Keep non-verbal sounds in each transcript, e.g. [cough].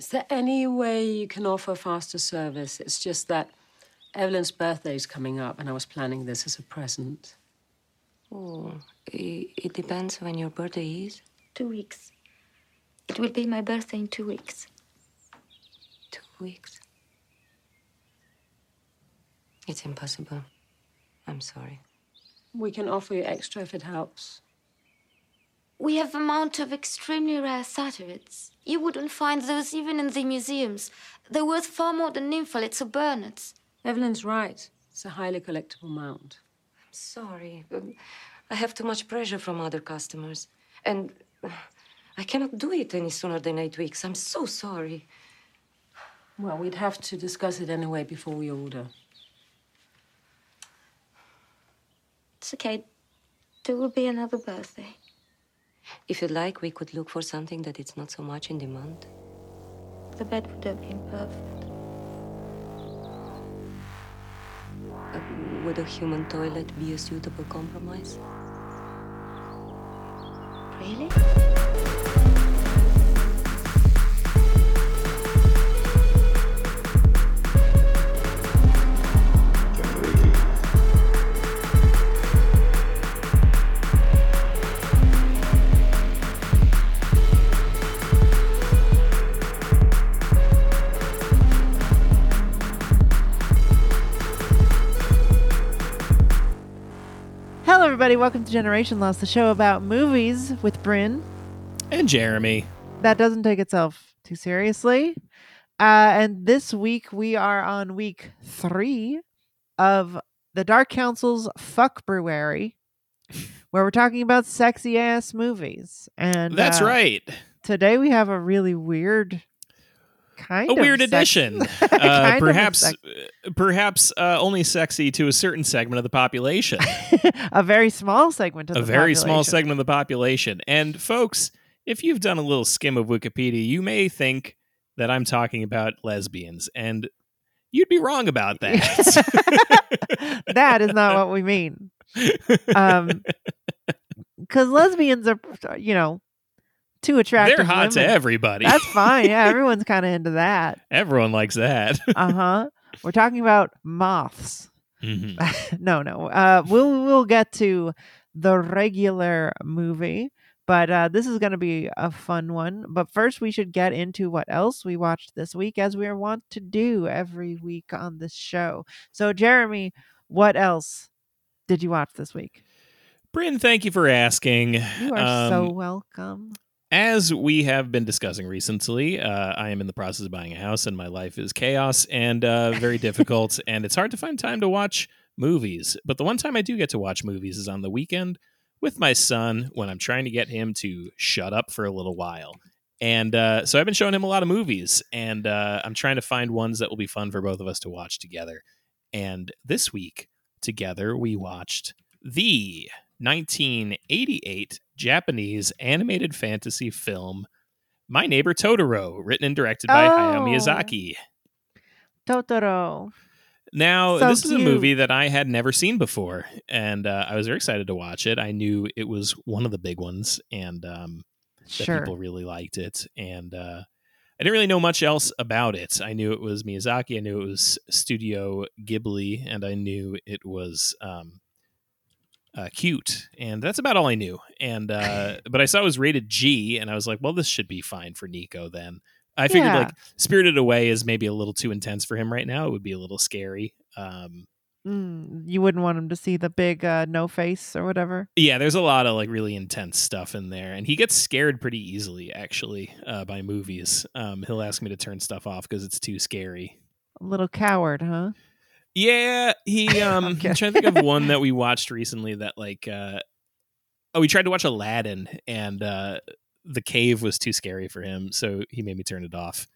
Is there any way you can offer faster service? It's just that Evelyn's birthday's coming up, and I was planning this as a present. Oh, i- it depends when your birthday is. Two weeks. It will be my birthday in two weeks. Two weeks. It's impossible. I'm sorry. We can offer you extra if it helps. We have a mount of extremely rare satyrids. You wouldn't find those even in the museums. They're worth far more than nymphalids or burnets. Evelyn's right. It's a highly collectible mount. I'm sorry. Um, I have too much pressure from other customers. And I cannot do it any sooner than eight weeks. I'm so sorry. Well, we'd have to discuss it anyway before we order. It's okay. There will be another birthday. If you'd like, we could look for something that it's not so much in demand. The bed would have been perfect. Uh, would a human toilet be a suitable compromise? Really? Everybody. Welcome to Generation Loss, the show about movies with Bryn. And Jeremy. That doesn't take itself too seriously. Uh, and this week we are on week three of the Dark Council's Fuck Brewery, where we're talking about sexy ass movies. And That's uh, right. Today we have a really weird kind A weird addition. [laughs] Uh, perhaps sex- uh, perhaps uh, only sexy to a certain segment of the population. [laughs] a very small segment of a the very small population. segment of the population. And folks, if you've done a little skim of Wikipedia, you may think that I'm talking about lesbians and you'd be wrong about [laughs] that. that is not what we mean. Um, because lesbians are, you know, too attractive. They're hot to everybody. That's fine. Yeah, [laughs] everyone's kind of into that. Everyone likes that. [laughs] Uh huh. We're talking about moths. Mhm. [laughs] no, no. Uh, we'll we'll get to the regular movie, but uh, this is going to be a fun one. But first, we should get into what else we watched this week, as we are wont to do every week on this show. So, Jeremy, what else did you watch this week? Bryn, thank you for asking. You are so Um, welcome. As we have been discussing recently, uh, I am in the process of buying a house, and my life is chaos and uh, very [laughs] difficult, and it's hard to find time to watch movies. But the one time I do get to watch movies is on the weekend with my son when I'm trying to get him to shut up for a little while. And uh, so I've been showing him a lot of movies, and uh, I'm trying to find ones that will be fun for both of us to watch together. And this week, together, we watched the 1988 Japanese animated fantasy film My Neighbor Totoro, written and directed by Hayao Oh. Miyazaki. Totoro. Now, So this is a movie that I had never seen before, and uh, I was very excited to watch it. I knew it was one of the big ones, and um, that Sure. people really liked it. And uh, I didn't really know much else about it. I knew it was Miyazaki, I knew it was Studio Ghibli, and I knew it was um, uh, cute. And that's about all I knew. And uh, [laughs] but I saw it was rated G, and I was like, well, this should be fine for Nico then. I figured Yeah. like Spirited Away is maybe a little too intense for him right now. It would be a little scary. Um, Mm, you wouldn't want him to see the big uh, no face or whatever. yeah, there's a lot of like really intense stuff in there, and he gets scared pretty easily actually uh, by movies. Um, he'll ask me to turn stuff off because it's too scary. A little coward, huh? Yeah, he. [laughs] Um, Okay. I'm trying to think of one that we watched recently that like. Uh, oh, we tried to watch Aladdin, and uh, the cave was too scary for him, so he made me turn it off.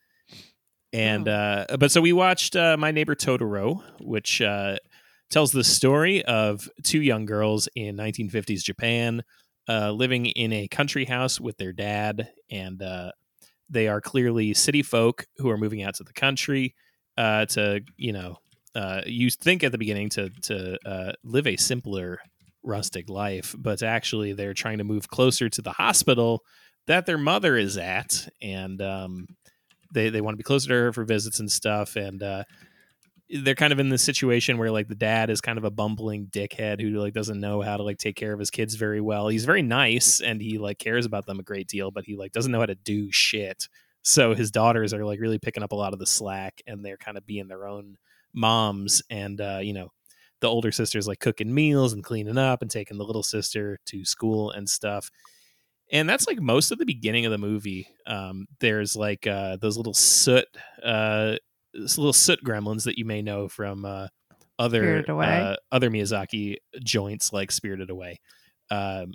And uh, but so we watched uh, My Neighbor Totoro, which uh, tells the story of two young girls in 1950s Japan uh, living in a country house with their dad, and uh, they are clearly city folk who are moving out to the country uh, to, you know, uh, you think at the beginning to to uh, live a simpler rustic life, but actually they're trying to move closer to the hospital that their mother is at, and um, they they want to be closer to her for visits and stuff, and uh, they're kind of in this situation where like the dad is kind of a bumbling dickhead who like doesn't know how to like take care of his kids very well. He's very nice and he like cares about them a great deal, but he like doesn't know how to do shit. So his daughters are like really picking up a lot of the slack and they're kind of being their own moms and uh, you know, the older sister's like cooking meals and cleaning up and taking the little sister to school and stuff. And that's like most of the beginning of the movie. Um, there's like uh, those little soot uh, little soot gremlins that you may know from uh, other Away. uh, other Miyazaki joints like Spirited Away. Um,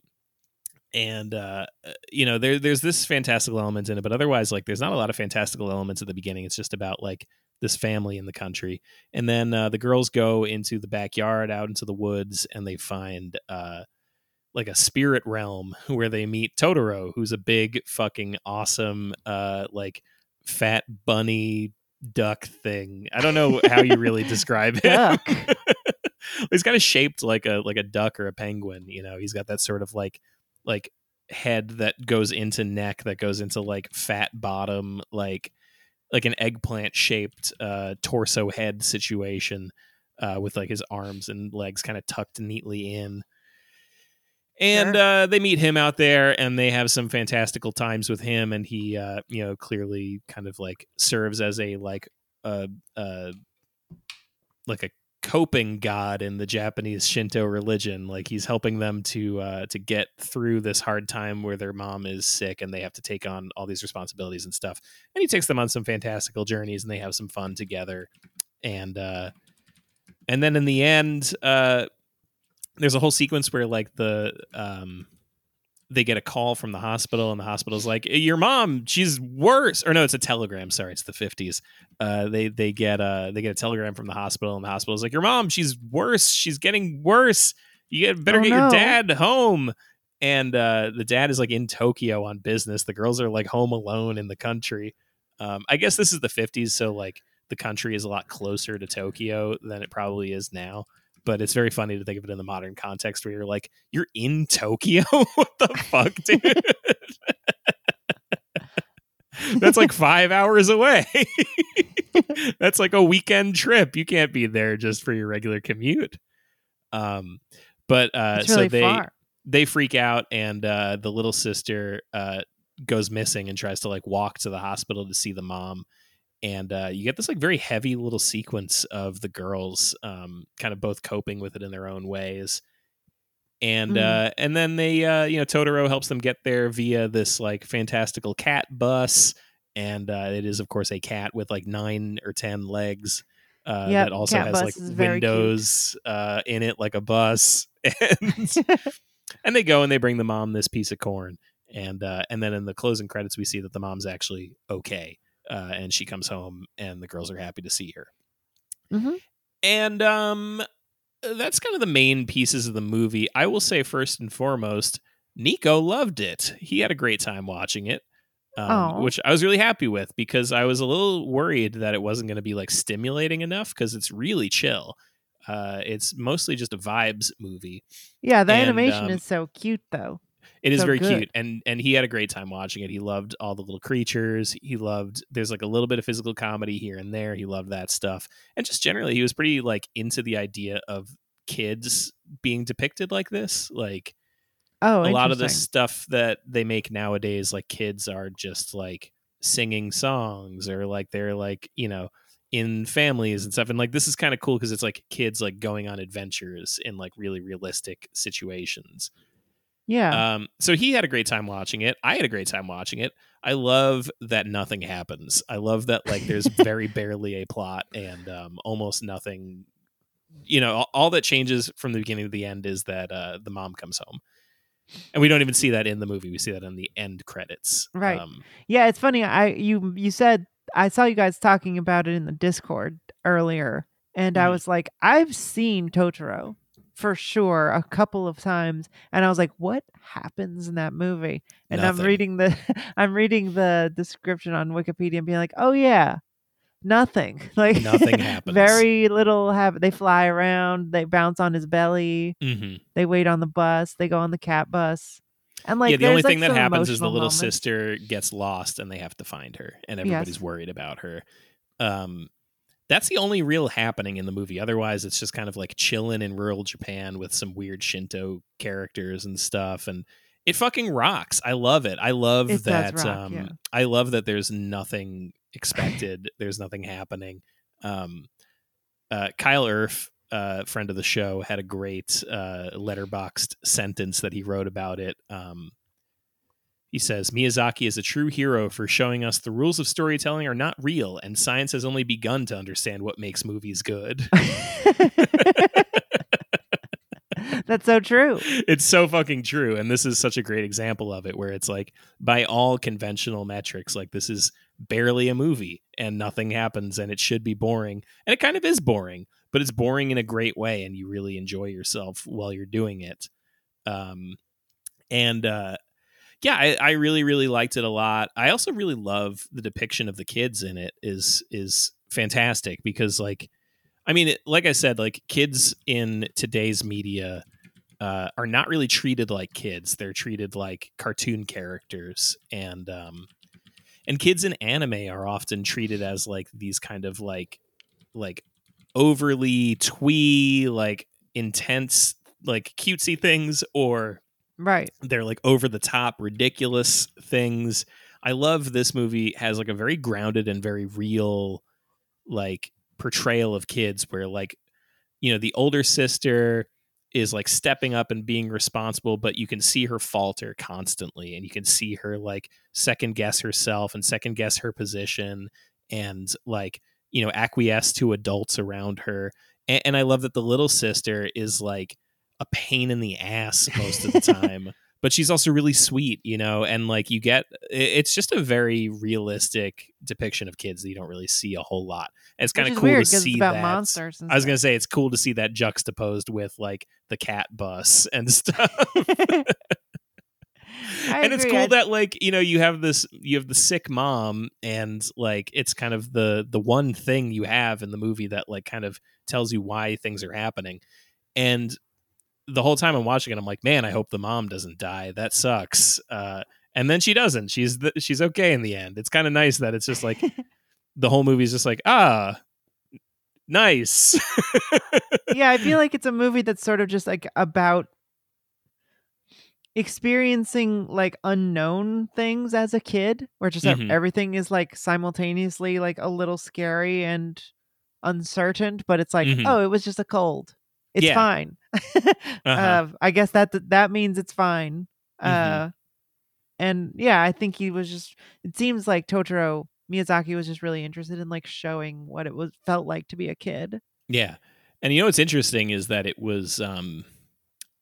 and uh, uh, you know there there's this fantastical element in it, but otherwise like there's not a lot of fantastical elements at the beginning. It's just about like this family in the country, and then uh, the girls go into the backyard, out into the woods, and they find uh, like a spirit realm [laughs] where they meet Totoro, who's a big fucking awesome uh, like fat bunny duck thing. I don't know how you really [laughs] describe it. [laughs] He's kind of shaped like a like a duck or a penguin. You know, he's got that sort of like like head that goes into neck that goes into like fat bottom like like an eggplant shaped uh torso head situation uh with like his arms and legs kind of tucked neatly in and Sure. uh, they meet him out there and they have some fantastical times with him and he uh, you know clearly kind of like serves as a like a uh, like a coping god in the Japanese Shinto religion. Like he's helping them to uh, to get through this hard time where their mom is sick and they have to take on all these responsibilities and stuff. And he takes them on some fantastical journeys and they have some fun together. And uh and then in the end uh there's a whole sequence where like the um they get a call from the hospital and the hospital's like your mom she's worse. Or no it's a telegram. Sorry it's the 50s uh they they get uh they get a telegram from the hospital and the hospital's like your mom she's worse. She's getting worse. You get better Oh, get no. your dad home. And uh the dad is like in Tokyo on business. The girls are like home alone in the country. Um I guess this is the 50s so like the country is a lot closer to Tokyo than it probably is now but it's very funny to think of it in the modern context where you're like, you're in Tokyo? [laughs] what the fuck, dude? [laughs] That's like five hours away. [laughs] That's like a weekend trip. You can't be there just for your regular commute. Um, but uh, really so they far. they freak out, and uh, the little sister uh, goes missing and tries to like walk to the hospital to see the mom. And uh, you get this like very heavy little sequence of the girls, um, kind of both coping with it in their own ways. And Mhm. uh, and then they, uh, you know, Totoro helps them get there via this like fantastical cat bus, and uh, it is of course a cat with like nine or ten legs. Uh, Yep, that also has like is very cute. windows uh, in it, like a bus, [laughs] and [laughs] and they go and they bring the mom this piece of corn and uh, and then in the closing credits we see that the mom's actually okay uh, and she comes home and the girls are happy to see her. Mhm. and um that's kind of the main pieces of the movie. I will say first and foremost nico loved it. He had a great time watching it um, which i was really happy with because i was a little worried that it wasn't going to be like stimulating enough because it's really chill. Uh, it's mostly just a vibes movie. Yeah, the And, animation um, is so cute though. It is So very good. cute, and and he had a great time watching it. He loved all the little creatures. He loved there's like a little bit of physical comedy here and there. He loved that stuff, and just generally, he was pretty like into the idea of kids being depicted like this. Like Oh, a lot of the stuff that they make nowadays, like kids are just like singing songs or like they're like you know in families and stuff and like this is kind of cool because it's like kids like going on adventures in like really realistic situations Yeah. um, so he had a great time watching it. I had a great time watching it. I love that nothing happens. I love that like there's [laughs] very barely a plot and um, almost nothing. You know, all, all that changes from the beginning to the end is that uh, the mom comes home, and we don't even see that in the movie. We see that in the end credits. Right. Um, Yeah, it's funny. I you you said I saw you guys talking about it in the Discord earlier, and I Mhm. was like, I've seen Totoro for sure a couple of times, and I was like, what happens in that movie? And Nothing. I'm reading the [laughs] I'm reading the description on Wikipedia and being like, oh yeah, nothing. [laughs] Like Nothing [laughs] happens. Very little happen. They fly around. They bounce on his belly. mhm. They wait on the bus. They go on the cat bus. And like yeah, the only there's, like, thing that happens is the little moments. sister gets lost and they have to find her, and Yes. everybody's worried about her. Um, that's the only real happening in the movie. Otherwise, it's just kind of like chilling in rural Japan with some weird Shinto characters and stuff, and it fucking rocks. I love it. I love It that. rock, um, yeah. I love that. There's nothing [laughs] expected. there's nothing happening. Um, uh, Kyle Erf, uh, friend of the show, had a great uh, Letterboxd sentence that he wrote about it. Um, he says Miyazaki is a true hero for showing us the rules of storytelling are not real, and science has only begun to understand what makes movies good. [laughs] That's so true. it's so fucking true, and this is such a great example of it, where it's like by all conventional metrics, like this is barely a movie, and nothing happens, and it should be boring, and it kind of is boring, but it's boring in a great way, and you really enjoy yourself while you're doing it. Um, and uh, yeah, I, I really really liked it a lot. I also really love the depiction of the kids in it is is fantastic because like I mean, like I said, like kids in today's media uh, are not really treated like kids. They're treated like cartoon characters, and um, and kids in anime are often treated as like these kind of like like overly twee, like intense, like cutesy things, or Right. they're like over the top ridiculous things i love this movie has like a very grounded and very real like portrayal of kids where like you know the older sister is like stepping up and being responsible but you can see her falter constantly and you can see her like second guess herself and second guess her position and like you know acquiesce to adults around her and, and i love that the little sister is like a pain in the ass most of the time [laughs] but she's also really sweet you know and like you get it's just a very realistic depiction of kids that you don't really see a whole lot. And it's kind of cool weird to see about that monsters. I was gonna say it's cool to see that juxtaposed with like the cat bus [laughs] and [laughs] stuff. And it's cool I- that like you know you have this you have the sick mom and like it's kind of the the one thing you have in the movie that like kind of tells you why things are happening. And the whole time i'm watching it i'm like man i hope the mom doesn't die that sucks uh and then she doesn't she's the, she's okay in the end it's kind of nice that it's just like [laughs] the whole movie is just like ah nice [laughs] yeah, I feel like it's a movie that's sort of just like about experiencing like unknown things as a kid, where just Mhm. everything is like simultaneously like a little scary and uncertain, but it's like, Mhm. oh, it was just a cold. It's Yeah. fine. [laughs] Uh-huh. uh, I guess that that means it's fine. Mhm. Uh, and yeah, I think he was just. It seems like Totoro Miyazaki was just really interested in like showing what it was felt like to be a kid. Yeah. And you know what's interesting is that it was um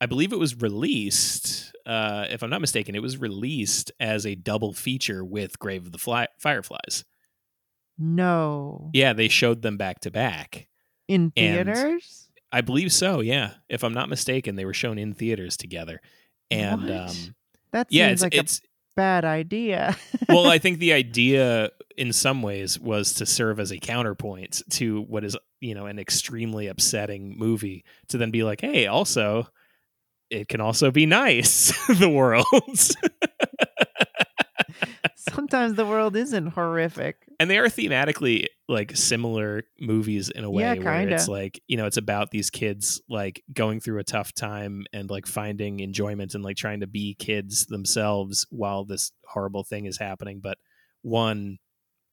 I believe it was released uh if I'm not mistaken it was released as a double feature with Grave of the Fly- Fireflies. No, Yeah, they showed them back to back. in And- theaters. I believe so, yeah. If I'm not mistaken, they were shown in theaters together. And um That yeah, it's like it's a bad idea. well, I [laughs] think the idea in some ways was to serve as a counterpoint to what is, you know, an extremely upsetting movie to then be like, hey, also, it can also be nice, [laughs] the world. [laughs] Sometimes the world isn't horrific. and they are thematically like similar movies in a way Yeah, where it's like, you know, it's about these kids like going through a tough time and like finding enjoyment and like trying to be kids themselves while this horrible thing is happening. But one,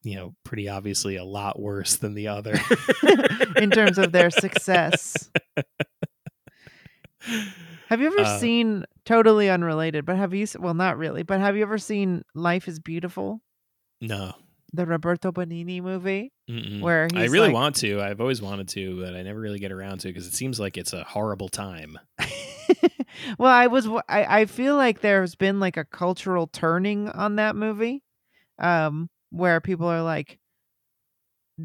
you know, pretty obviously a lot worse than the other. [laughs] in terms of their success. [laughs] Have you ever Uh, seen totally unrelated, but have you well not really, but have you ever seen Life is Beautiful, No. the Roberto Benigni movie Mm-mm. where I really like- want to. I've always wanted to, but I never really get around to because it seems like it's a horrible time. [laughs] well, I was I, I feel like there's been like a cultural turning on that movie um where people are like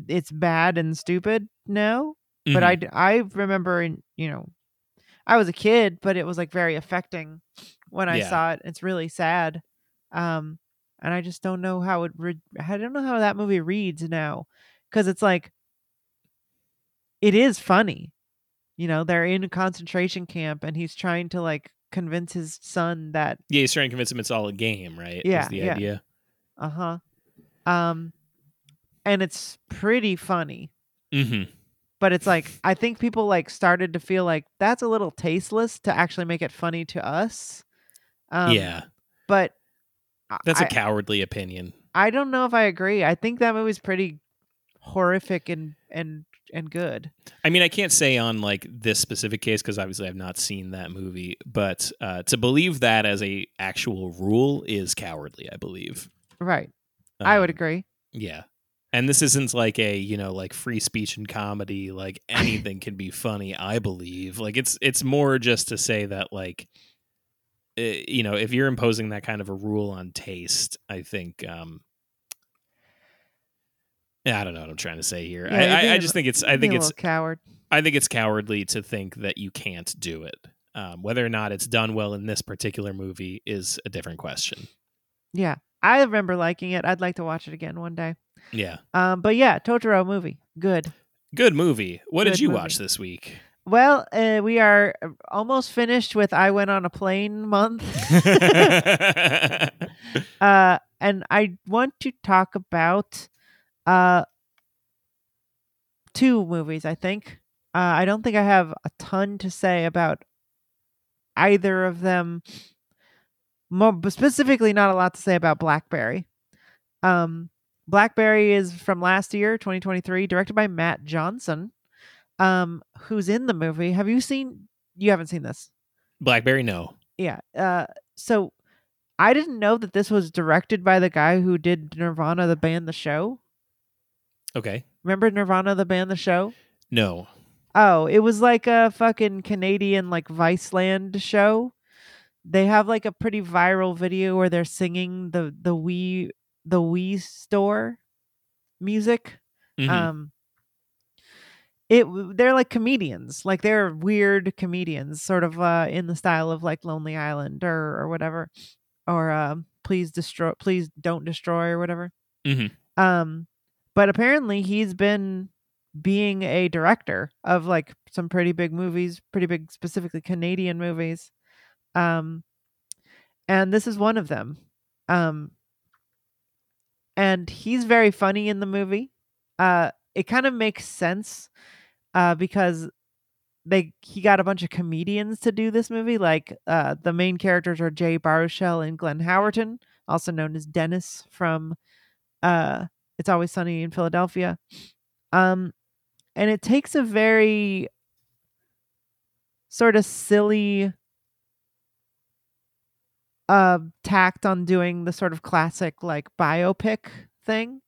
it's bad and stupid now but I I remember in you know i was a kid but it was like very affecting when i Yeah. saw it it's really sad um and i just don't know how it re- i don't know how that movie reads now because it's like it is funny you know they're in a concentration camp and he's trying to like convince his son that Yeah, he's trying to convince him it's all a game, right? Yeah, Is the yeah. idea. uh-huh. Um and it's pretty funny. Mm-hmm. But it's like I think people like started to feel like that's a little tasteless to actually make it funny to us. Um, yeah, But that's I, a cowardly opinion. I don't know if I agree. I think that movie's pretty horrific and and and good. I mean, I can't say on like this specific case because obviously I've not seen that movie, but uh, to believe that as a actual rule is cowardly. I believe. Right. I would Um, agree. Yeah. And this isn't like a, you know, like free speech and comedy, like [laughs] anything can be funny, I believe. Like it's it's more just to say that like eh, you know, if you're imposing that kind of a rule on taste, I think um I don't know what I'm trying to say here. Yeah, I, I, I just think it's I think it's coward. I think it's cowardly to think that you can't do it. Um, whether or not it's done well in this particular movie is a different question. Yeah. I remember liking it. I'd like to watch it again one day. Yeah. Um, but yeah, Totoro movie, good. Good movie. What did you movie. watch this week? Well, uh, we are uh, almost finished with I went on a plane month. [laughs] [laughs] uh, and I want to talk about uh two movies. I think. Uh, I don't think I have a ton to say about either of them. More but specifically, not a lot to say about Blackberry. Um, Blackberry is from last year, 2023, directed by Matt Johnson, um, who's in the movie. Have you seen? You haven't seen this. Blackberry, no. Yeah. Uh, so I didn't know that this was directed by the guy who did Nirvana, the band, the show. Okay. Remember Nirvana, the band, the show? No. Oh, it was like a fucking Canadian like Viceland show. They have like a pretty viral video where they're singing the the Wii the Wii store music. Mhm. Um it they're like comedians. Like they're weird comedians sort of uh in the style of like Lonely Island or or whatever or um please destroy please don't destroy or whatever. Mhm. Um but apparently he's been being a director of like some pretty big movies, pretty big specifically Canadian movies. Um and this is one of them. Um and he's very funny in the movie. Uh it kind of makes sense uh because they he got a bunch of comedians to do this movie like uh the main characters are Jay Baruchel and Glenn Howerton, also known as Dennis from uh It's Always Sunny in Philadelphia. Um and it takes a very sort of silly uh tact on doing the sort of classic like biopic thing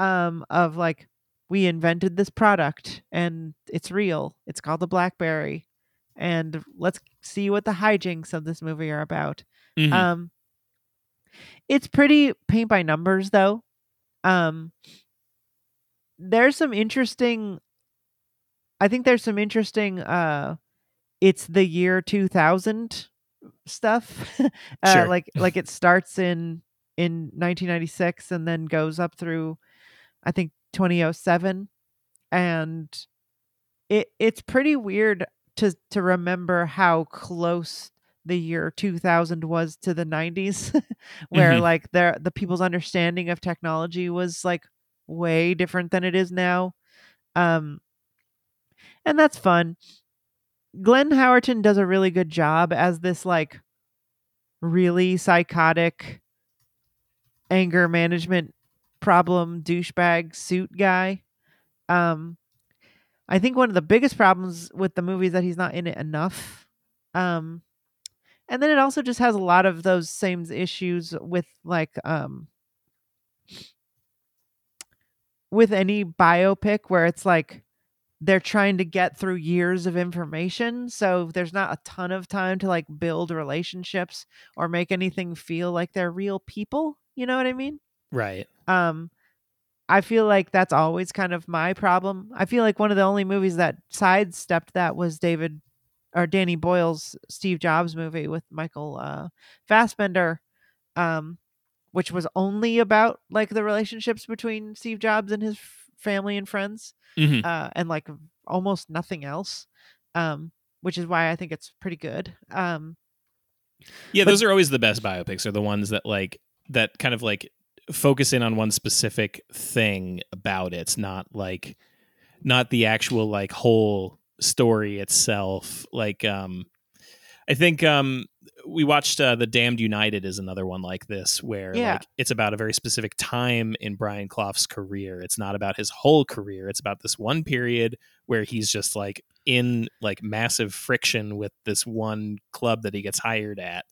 um of like we invented this product and it's real. It's called the blackberry and let's see what the hijinks of this movie are about. Mhm. um it's pretty paint by numbers though. Um there's some interesting i think there's some interesting uh it's the year 2000 stuff [laughs] uh, Sure. like like it starts in in 1996 and then goes up through i think 2007 and it it's pretty weird to to remember how close the year 2000 was to the 90s [laughs] where Mhm. like their the people's understanding of technology was like way different than it is now um and that's fun glenn howerton does a really good job as this like really psychotic anger management problem douchebag suit guy. Um i think one of the biggest problems with the movie is that he's not in it enough. Um and then it also just has a lot of those same issues with like um with any biopic where it's like they're trying to get through years of information so there's not a ton of time to like build relationships or make anything feel like they're real people you know what i mean Right. um i feel like that's always kind of my problem i feel like one of the only movies that sidestepped that was david or danny boyle's steve jobs movie with michael uh fassbender um which was only about like the relationships between steve jobs and his family and friends Mhm. uh and like almost nothing else um which is why i think it's pretty good um Yeah, But- those are always the best biopics. Are the ones that like that kind of like focus in on one specific thing about it. It's not like not the actual like whole story itself. Like um I think um we watched uh, The Damned United is another one like this where Yeah. like it's about a very specific time in Brian Clough's career. It's not about his whole career. It's about this one period where he's just like in like massive friction with this one club that he gets hired at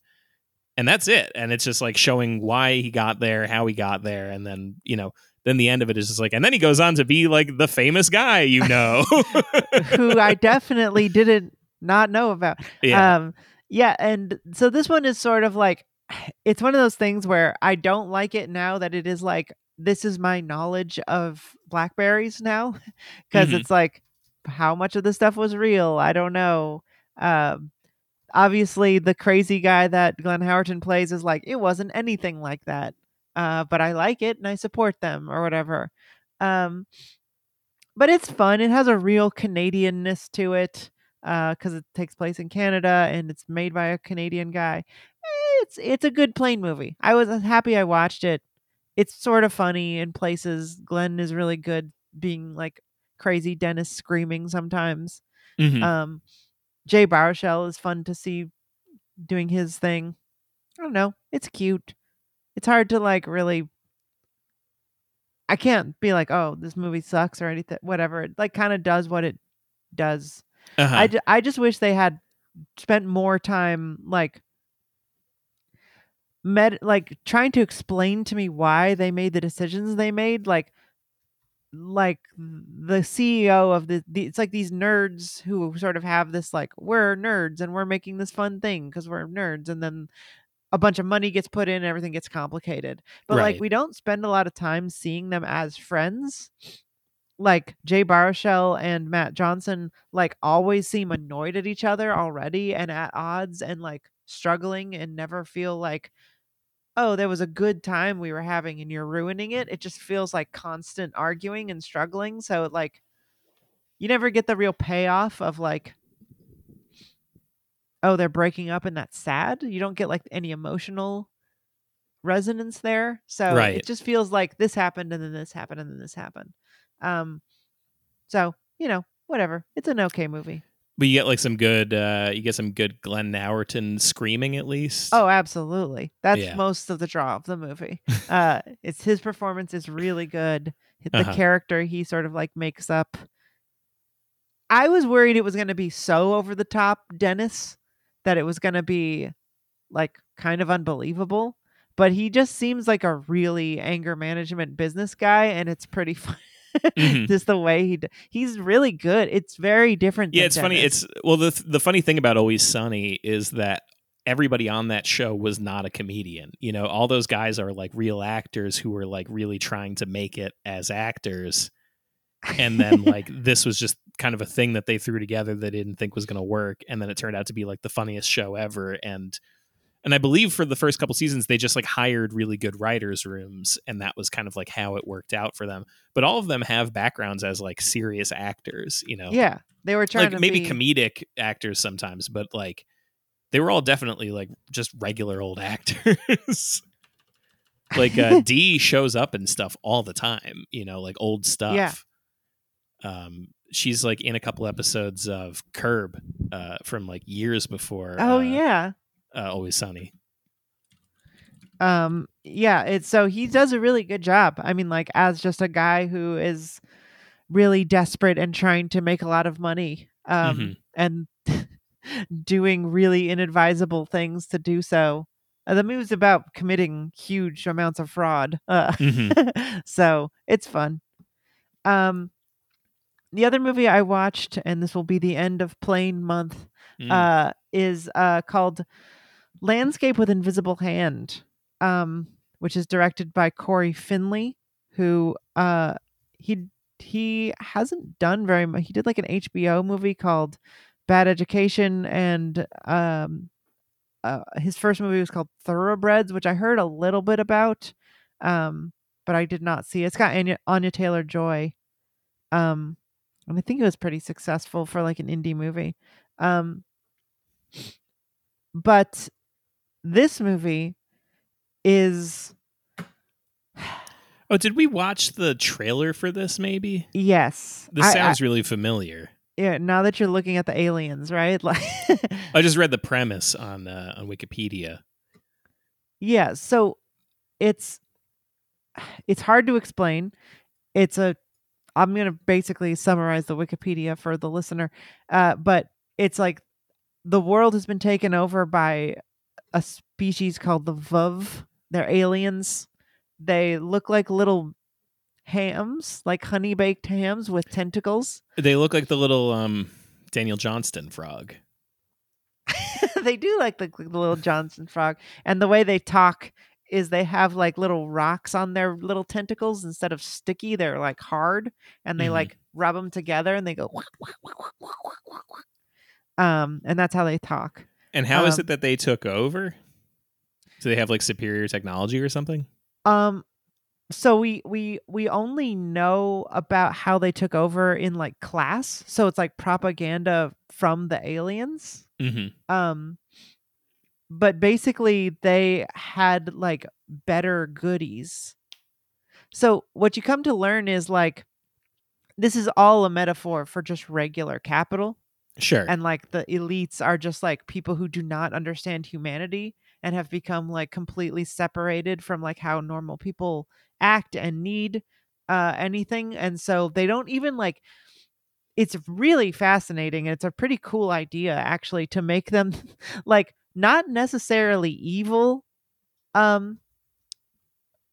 and that's it and it's just like showing why he got there how he got there and then you know then the end of it is just like and then he goes on to be like the famous guy you know [laughs] who I definitely didn't not know about. yeah Um, yeah, and so this one is sort of like [sighs] it's one of those things where I don't like it now that it is like this is my knowledge of blackberries now [laughs] because Mhm. it's like how much of the stuff was real I don't know. Um, obviously the crazy guy that Glenn Howerton plays is like it wasn't anything like that. Uh, but I like it and I support them or whatever. Um, but it's fun. It has a real Canadianness to it because it takes place in Canada and it's made by a Canadian guy. Eh, It's it's a good plane movie. I was happy I watched it. It's sort of funny in places. Glenn is really good being like crazy Dennis screaming sometimes. Mhm. Um, Jay Baruchel is fun to see doing his thing. I don't know. It's cute. It's hard to like really. I can't be like, oh, this movie sucks or anything. Whatever. It like kind of does what it does. Uh-huh. I, I just wish they had spent more time like med like trying to explain to me why they made the decisions they made like like the CEO of the, the it's like these nerds who sort of have this like we're nerds and we're making this fun thing because we're nerds and then a bunch of money gets put in and everything gets complicated. But like we don't spend a lot of time seeing them as friends like Jay Baruchel and Matt Johnson like always seem annoyed at each other already and at odds and like struggling and never feel like oh there was a good time we were having and you're ruining it. It just feels like constant arguing and struggling so like you never get the real payoff of like oh they're breaking up and that's sad. You don't get like any emotional resonance there so Right. it just feels like this happened and then this happened and then this happened um so you know whatever it's an okay movie. But you get like some good uh you get some good Glenn Howerton screaming at least? Oh absolutely. That's Yeah. most of the draw of the movie. Uh [laughs] it's his performance is really good. The Uh-huh. character he sort of like makes up. I was worried it was going to be so over the top dennis that it was going to be like kind of unbelievable. But he just seems like a really anger management business guy and it's pretty [laughs] fun Mhm. [laughs] just the way he d- he's really good it's very different yeah it's funny it's well the the funny thing about always sunny is that everybody on that show was not a comedian you know all those guys are like real actors who were like really trying to make it as actors and then [laughs] like this was just kind of a thing that they threw together that they didn't think was going to work and then it turned out to be like the funniest show ever and and i believe for the first couple seasons they just like hired really good writers rooms and that was kind of like how it worked out for them. But all of them have backgrounds as like serious actors you know? Yeah they were trying like maybe be, comedic actors sometimes but like they were all definitely like just regular old [laughs] actors. Like uh [laughs] d shows up and stuff all the time you know like old stuff. Yeah. um she's like in a couple episodes of curb uh from like years before oh uh, yeah uh, always sunny um yeah it's so he does a really good job i mean like as just a guy who is really desperate and trying to make a lot of money um Mhm. and [laughs] doing really inadvisable things to do so uh, the movie's about committing huge amounts of fraud uh, Mhm. [laughs] so it's fun um the other movie i watched and this will be the end of plane month Mm. uh, is uh, called Landscape with Invisible Hand, um, which is directed by Cory Finley, who uh, he he hasn't done very much. He did like an HBO movie called Bad Education, and um, uh, his first movie was called Thoroughbreds, which I heard a little bit about, um, but I did not see. It's got Anya, Anya Taylor Joy, um, and I think it was pretty successful for like an indie movie. Um, but this movie is [sighs] Oh, did we watch the trailer for this? Maybe yes. this I- I- sounds really familiar. yeah. Now that you're looking at the aliens, right? [laughs] Like, I just read the premise on uh, on Wikipedia. yeah. So it's it's hard to explain. It's a I'm gonna basically summarize the Wikipedia for the listener, uh, but it's like the world has been taken over by a species called the Vuv. They're aliens. They look like little hams, like honey baked hams with tentacles. They look like the little um, Daniel Johnston frog. [laughs] they do like the, the little Johnson frog, and the way they talk is they have like little rocks on their little tentacles instead of sticky. They're like hard, and they Mhm. like rub them together, and they go. Um, and that's how they talk. And how is Um, it that they took over? Do they have like superior technology or something? Um, so we we we only know about how they took over in like class. So it's like propaganda from the aliens. Mm-hmm. um but basically they had like better goodies so what you come to learn is like this is all a metaphor for just regular capital Sure. and like the elites are just like people who do not understand humanity and have become like completely separated from like how normal people act and need uh anything and so they don't even like it's really fascinating and it's a pretty cool idea actually to make them [laughs] like not necessarily evil um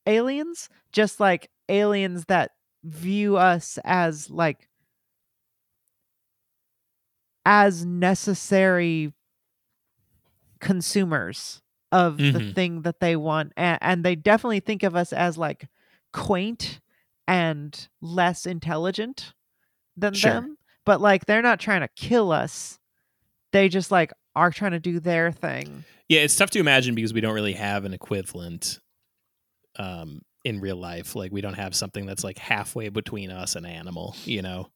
aliens just like aliens that view us as like as necessary consumers of the Mhm. thing that they want and, and they definitely think of us as like quaint and less intelligent than Sure. them but like they're not trying to kill us they just like are trying to do their thing Yeah, it's tough to imagine because we don't really have an equivalent um, in real life. Like we don't have something that's like halfway between us and animal. You know,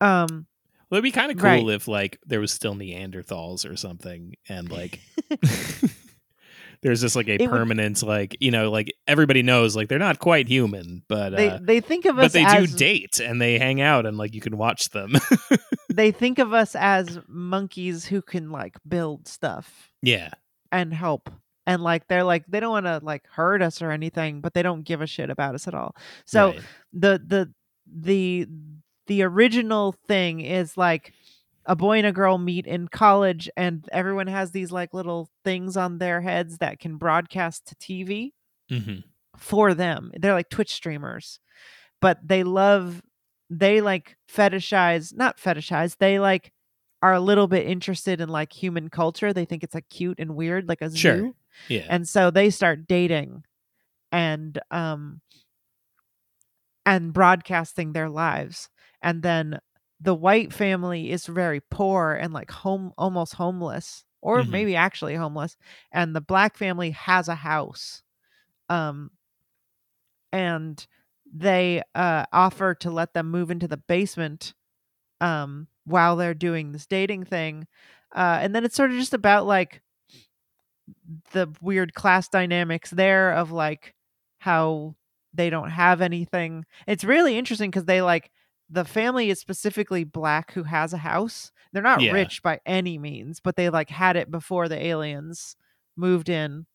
um well, it'd be kind of cool Right. if like there was still Neanderthals or something, and like [laughs] [laughs] there's just like a It would- permanent like you know like everybody knows like they're not quite human, but they uh, they think of us, but they as do date and they hang out and like you can watch them. [laughs] they think of us as monkeys who can like build stuff yeah, and help and like they're like they don't want to like hurt us or anything but they don't give a shit about us at all so right. the the the the original thing is like a boy and a girl meet in college and everyone has these like little things on their heads that can broadcast to TV hmm for them. They're like Twitch streamers. But they love they like fetishize, not fetishize, they like are a little bit interested in like human culture. They think it's like cute and weird like a Sure. zoo yeah, and so they start dating and um and broadcasting their lives and then the white family is very poor and like home almost homeless or Mhm. maybe actually homeless and the black family has a house um and they uh offer to let them move into the basement um while they're doing this dating thing uh and then it's sort of just about like the weird class dynamics there of like how they don't have anything. It's really interesting because they like the family is specifically black who has a house. They're not Yeah. rich by any means, but they like had it before the aliens moved in.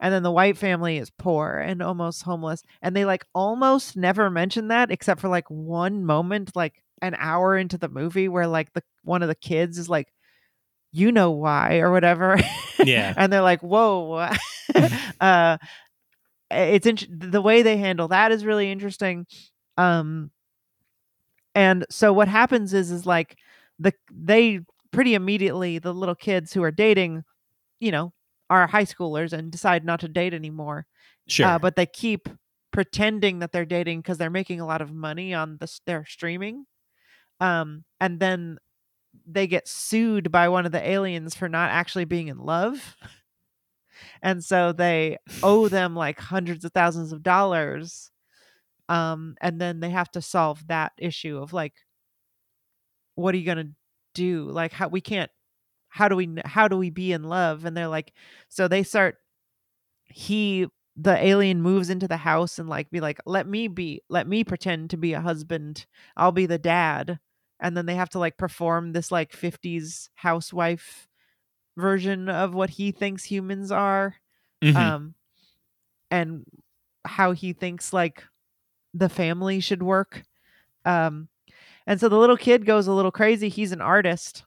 And then the white family is poor and almost homeless. And they like almost never mention that except for like one moment, like an hour into the movie, where like the one of the kids is like, you know why or whatever. [laughs] Yeah. and they're like, whoa. [laughs] [laughs] uh it's int- the way they handle that is really interesting. Um and so what happens is is like the they pretty immediately the little kids who are dating, you know, are high schoolers and decide not to date anymore. sure. Uh, but they keep pretending that they're dating because they're making a lot of money on this their streaming. Um, and then they get sued by one of the aliens for not actually being in love. And so they owe them like hundreds of thousands of dollars. Um, and then they have to solve that issue of like, what are you gonna do? Like how we can't how do we how do we be in love and they're like so they start he the alien moves into the house and like be like let me be let me pretend to be a husband i'll be the dad and then they have to like perform this like 50s housewife version of what he thinks humans are Mhm. um and how he thinks like the family should work um and so the little kid goes a little crazy he's an artist.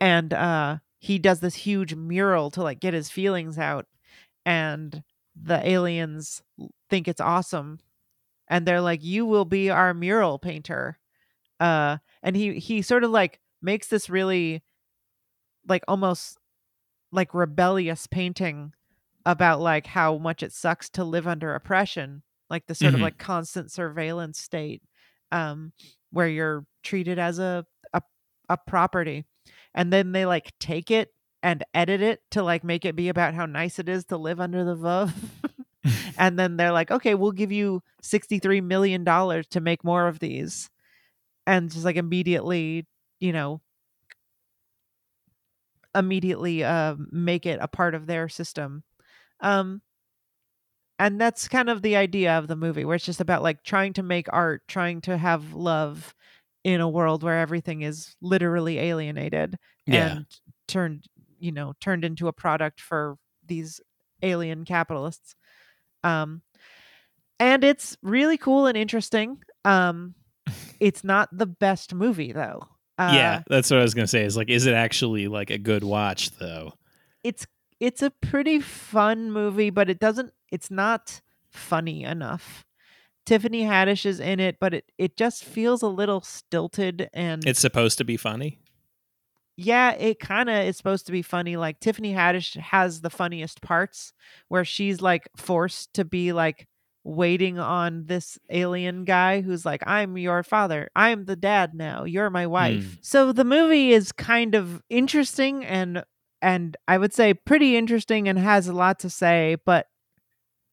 And uh he does this huge mural to like get his feelings out and the aliens think it's awesome and they're like you will be our mural painter uh and he he sort of like makes this really like almost like rebellious painting about like how much it sucks to live under oppression like the sort of Mhm. like constant surveillance state um where you're treated as a a, a property and then they like take it and edit it to like make it be about how nice it is to live under the Vuvv. [laughs] and then they're like, okay, we'll give you $63 million to make more of these. And just like immediately, you know, immediately uh, make it a part of their system. Um, and that's kind of the idea of the movie, where it's just about like trying to make art, trying to have love in a world where everything is literally alienated Yeah. and turned, you know, turned into a product for these alien capitalists. Um, and it's really cool and interesting. Um, [laughs] it's not the best movie though. Uh, yeah, that's what I was gonna say. Is like, is it actually like a good watch though? it's it's a pretty fun movie, but it doesn't it's not funny enough. Tiffany Haddish is in it, but it it just feels a little stilted and It's supposed to be funny. yeah, it kind of is supposed to be funny. Like Tiffany Haddish has the funniest parts where she's like forced to be like waiting on this alien guy who's like, I'm your father. I'm the dad now. You're my hmm. wife. So the movie is kind of interesting and and I would say pretty interesting and has a lot to say, but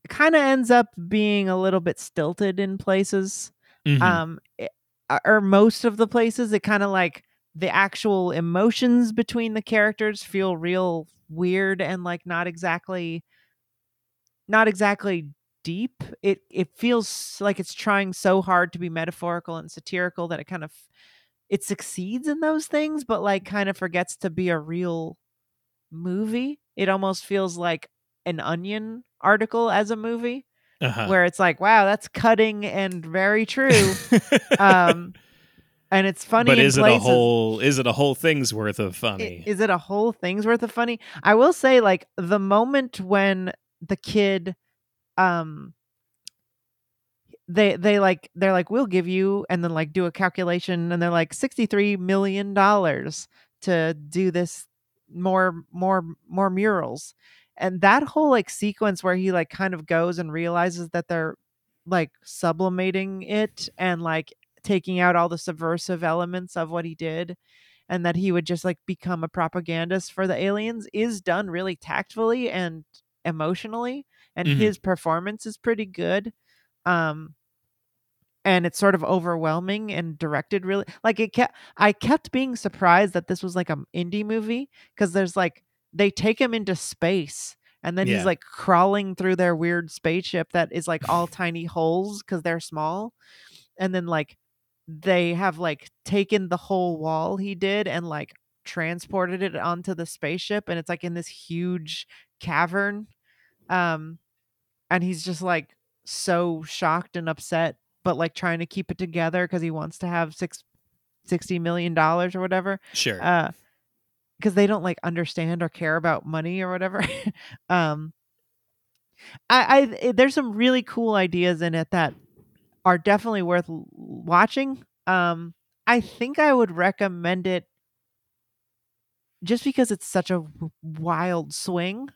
it kind of ends up being a little bit stilted in places Mhm. um it- uh, or most of the places it kind of like the actual emotions between the characters feel real weird and like not exactly not exactly deep it it feels like it's trying so hard to be metaphorical and satirical that it kind of it succeeds in those things but like kind of forgets to be a real movie it almost feels like an onion article as a movie uh-huh. where it's like wow that's cutting and very true [laughs] um and it's funny but is it a whole? Is it a whole thing's worth of funny? is it a whole thing's worth of funny i will say like the moment when the kid um they they like they're like we'll give you and then like do a calculation and they're like 63 million dollars to do this more more more murals and that whole like sequence where he like kind of goes and realizes that they're like sublimating it and like taking out all the subversive elements of what he did and that he would just like become a propagandist for the aliens is done really tactfully and emotionally and Mhm. his performance is pretty good um and it's sort of overwhelming and directed really like it kept i kept being surprised that this was like an indie movie because there's like they take him into space and then Yeah. he's like crawling through their weird spaceship that is like all [laughs] tiny holes because they're small and then like they have like taken the whole wall he did and like transported it onto the spaceship and it's like in this huge cavern um and he's just like so shocked and upset but like trying to keep it together because he wants to have six, 60 million dollars or whatever sure. uh because they don't like understand or care about money or whatever [laughs] um I, I there's some really cool ideas in it that are definitely worth watching um i think i would recommend it just because it's such a wild swing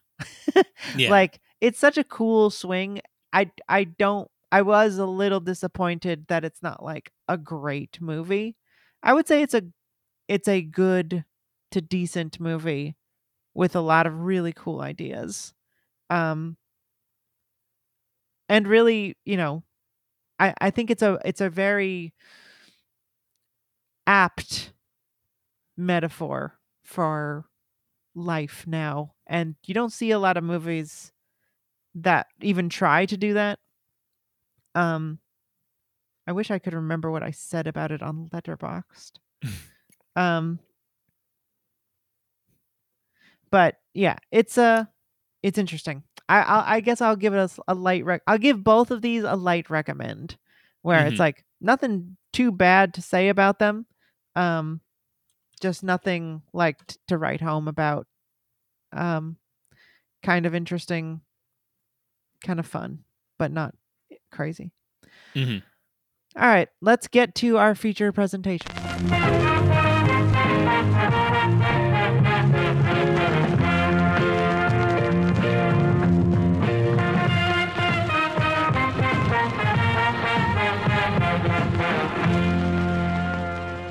[laughs] yeah. like it's such a cool swing i i don't i was a little disappointed that it's not like a great movie. I would say it's a it's a good to decent movie with a lot of really cool ideas um and really you know i i think it's a it's a very apt metaphor for life now and you don't see a lot of movies that even try to do that um i wish i could remember what i said about it on letterboxd [laughs] um but yeah it's uh it's interesting i I'll, i guess i'll give it a, a light rec- i'll give both of these a light recommend where Mhm. it's like nothing too bad to say about them um just nothing like t- to write home about um kind of interesting kind of fun but not crazy Mhm. all right let's get to our feature presentation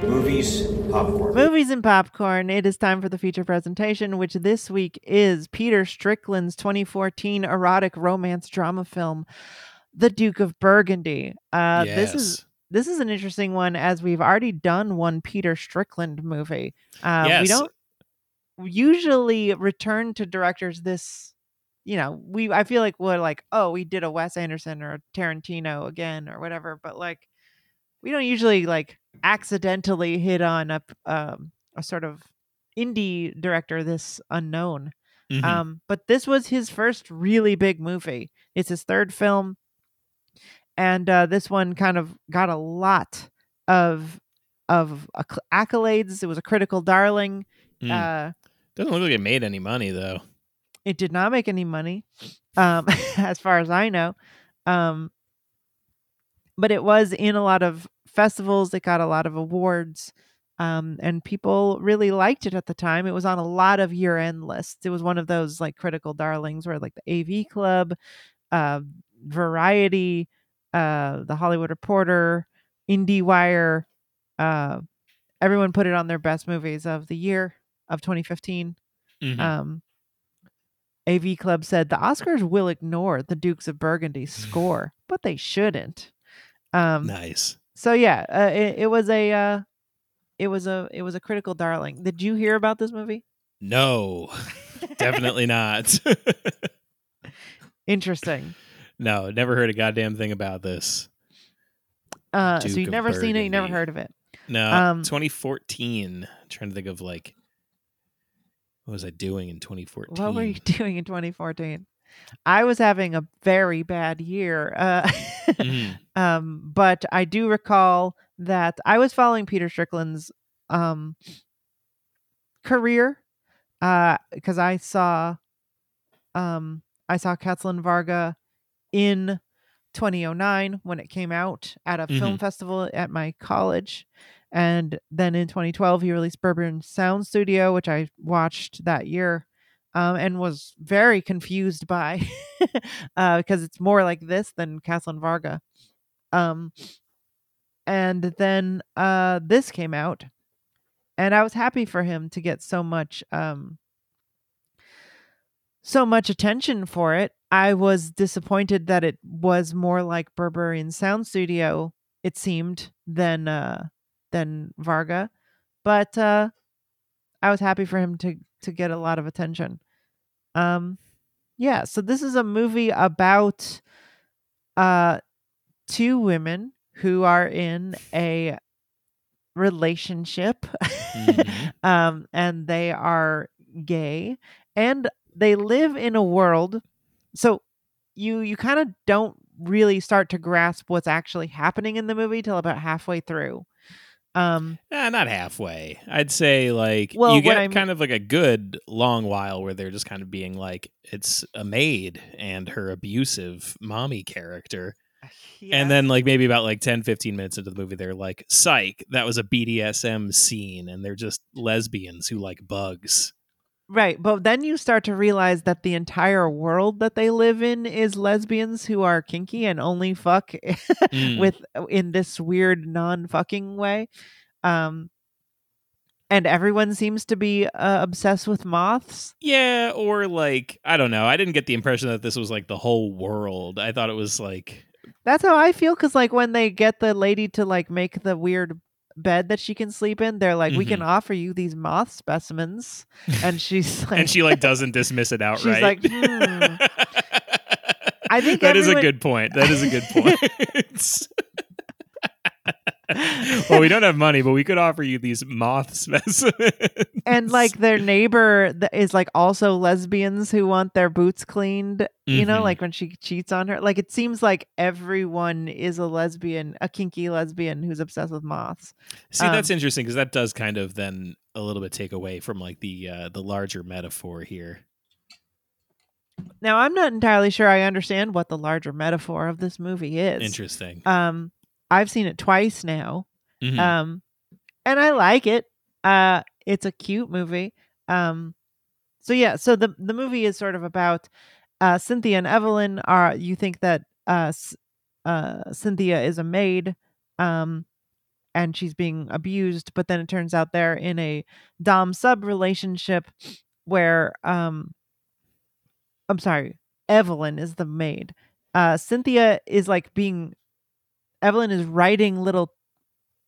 Movies, popcorn. Movies and popcorn. It is time for the feature presentation, which this week is Peter Strickland's 2014 erotic romance drama film, The Duke of Burgundy. Uh, This is this is an interesting one, as we've already done one Peter Strickland movie. Uh, We don't usually return to directors this. You know, we I feel like we're like, oh, we did a Wes Anderson or a Tarantino again or whatever, but like we don't usually like accidentally hit on a um, a sort of indie director this unknown. Mhm. Um, but this was his first really big movie. It's his third film, and uh, this one kind of got a lot of of acc- accolades. It was a critical darling. Mm. Uh, Doesn't look like it made any money though. it did not make any money, um, [laughs] as far as I know. Um, but it was in a lot of festivals. It got a lot of awards, um, and people really liked it at the time. It was on a lot of year-end lists. It was one of those like critical darlings, where like the AV Club, uh, Variety, uh, the Hollywood Reporter, IndieWire, uh, everyone put it on their best movies of the year of 2015. Mhm. Um, AV Club said the Oscars will ignore the Dukes of Burgundy's [sighs] score, but they shouldn't. Um, nice. So yeah, uh, it, it was a uh, it was a it was a critical darling. Did you hear about this movie? No, [laughs] definitely not. [laughs] Interesting. No, never heard a goddamn thing about this. Uh, so you've never seen it, you never heard of it. No, Um, 2014. trying to think of like what was I doing in 2014? What were you [laughs] doing in 2014? I was having a very bad year. Uh, Mhm. [laughs] um, but I do recall that I was following Peter Strickland's um, career Uh, because I saw um, I saw Katalin Varga in 2009 when it came out at a film festival at my college. And then in 2012, he released Berberian Sound Studio, which I watched that year um, and was very confused by [laughs] uh, because it's more like this than Katalin Varga. Um, and then uh, this came out, and I was happy for him to get so much um, so much attention for it. I was disappointed that it was more like Berberian Sound Studio. It seemed than uh, than Varga, but uh, I was happy for him to to get a lot of attention. Um, yeah. So this is a movie about uh two women who are in a relationship Mhm. [laughs] um and they are gay and they live in a world so you you kind of don't really start to grasp what's actually happening in the movie till about halfway through um Nah, not halfway. I'd say like Well, you get I mean- kind of like a good long while where they're just kind of being like it's a maid and her abusive mommy character. And then like maybe about like 10 15 minutes into the movie they're like psych, that was a BDSM scene and they're just lesbians who like bugs. Right, but then you start to realize that the entire world that they live in is lesbians who are kinky and only fuck [laughs] Mm. with in this weird non-fucking way. Um and everyone seems to be uh, obsessed with moths. Yeah, or like I don't know. I didn't get the impression that this was like the whole world. I thought it was like That's how I feel cuz like when they get the lady to like make the weird bed that she can sleep in. They're like, we can offer you these moth specimens, and [laughs] she's like, and she like doesn't dismiss it outright. [laughs] She's like, hmm. [laughs] I think that is a good point. That is a good point. Well, we don't have money, but we could offer you these moth [laughs] specimens. and like their neighbor is like also lesbians who want their boots cleaned you know Mhm. like when she cheats on her like it seems like everyone is a lesbian a kinky lesbian who's obsessed with moths See, that's Um, interesting because that does kind of then a little bit take away from like the uh, the larger metaphor here. now i'm not entirely sure i understand what the larger metaphor of this movie is Interesting. um i've seen it twice now Mhm. um and i like it uh it's a cute movie um so yeah so the the movie is sort of about uh cynthia and evelyn are you think that uh uh cynthia is a maid um and she's being abused but then it turns out they're in a dom sub relationship where um i'm sorry evelyn is the maid uh cynthia is like being evelyn is writing little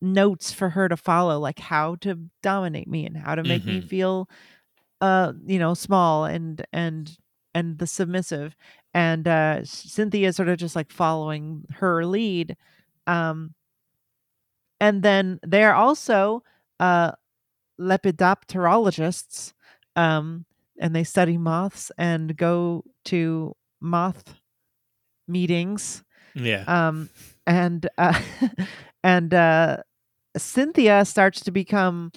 notes for her to follow like how to dominate me and how to make me Mhm. feel uh you know small and and and the submissive and uh cynthia is sort of just like following her lead um and then they're also uh lepidopterologists um and they study moths and go to moth meetings yeah. um and uh [laughs] and uh cynthia starts to become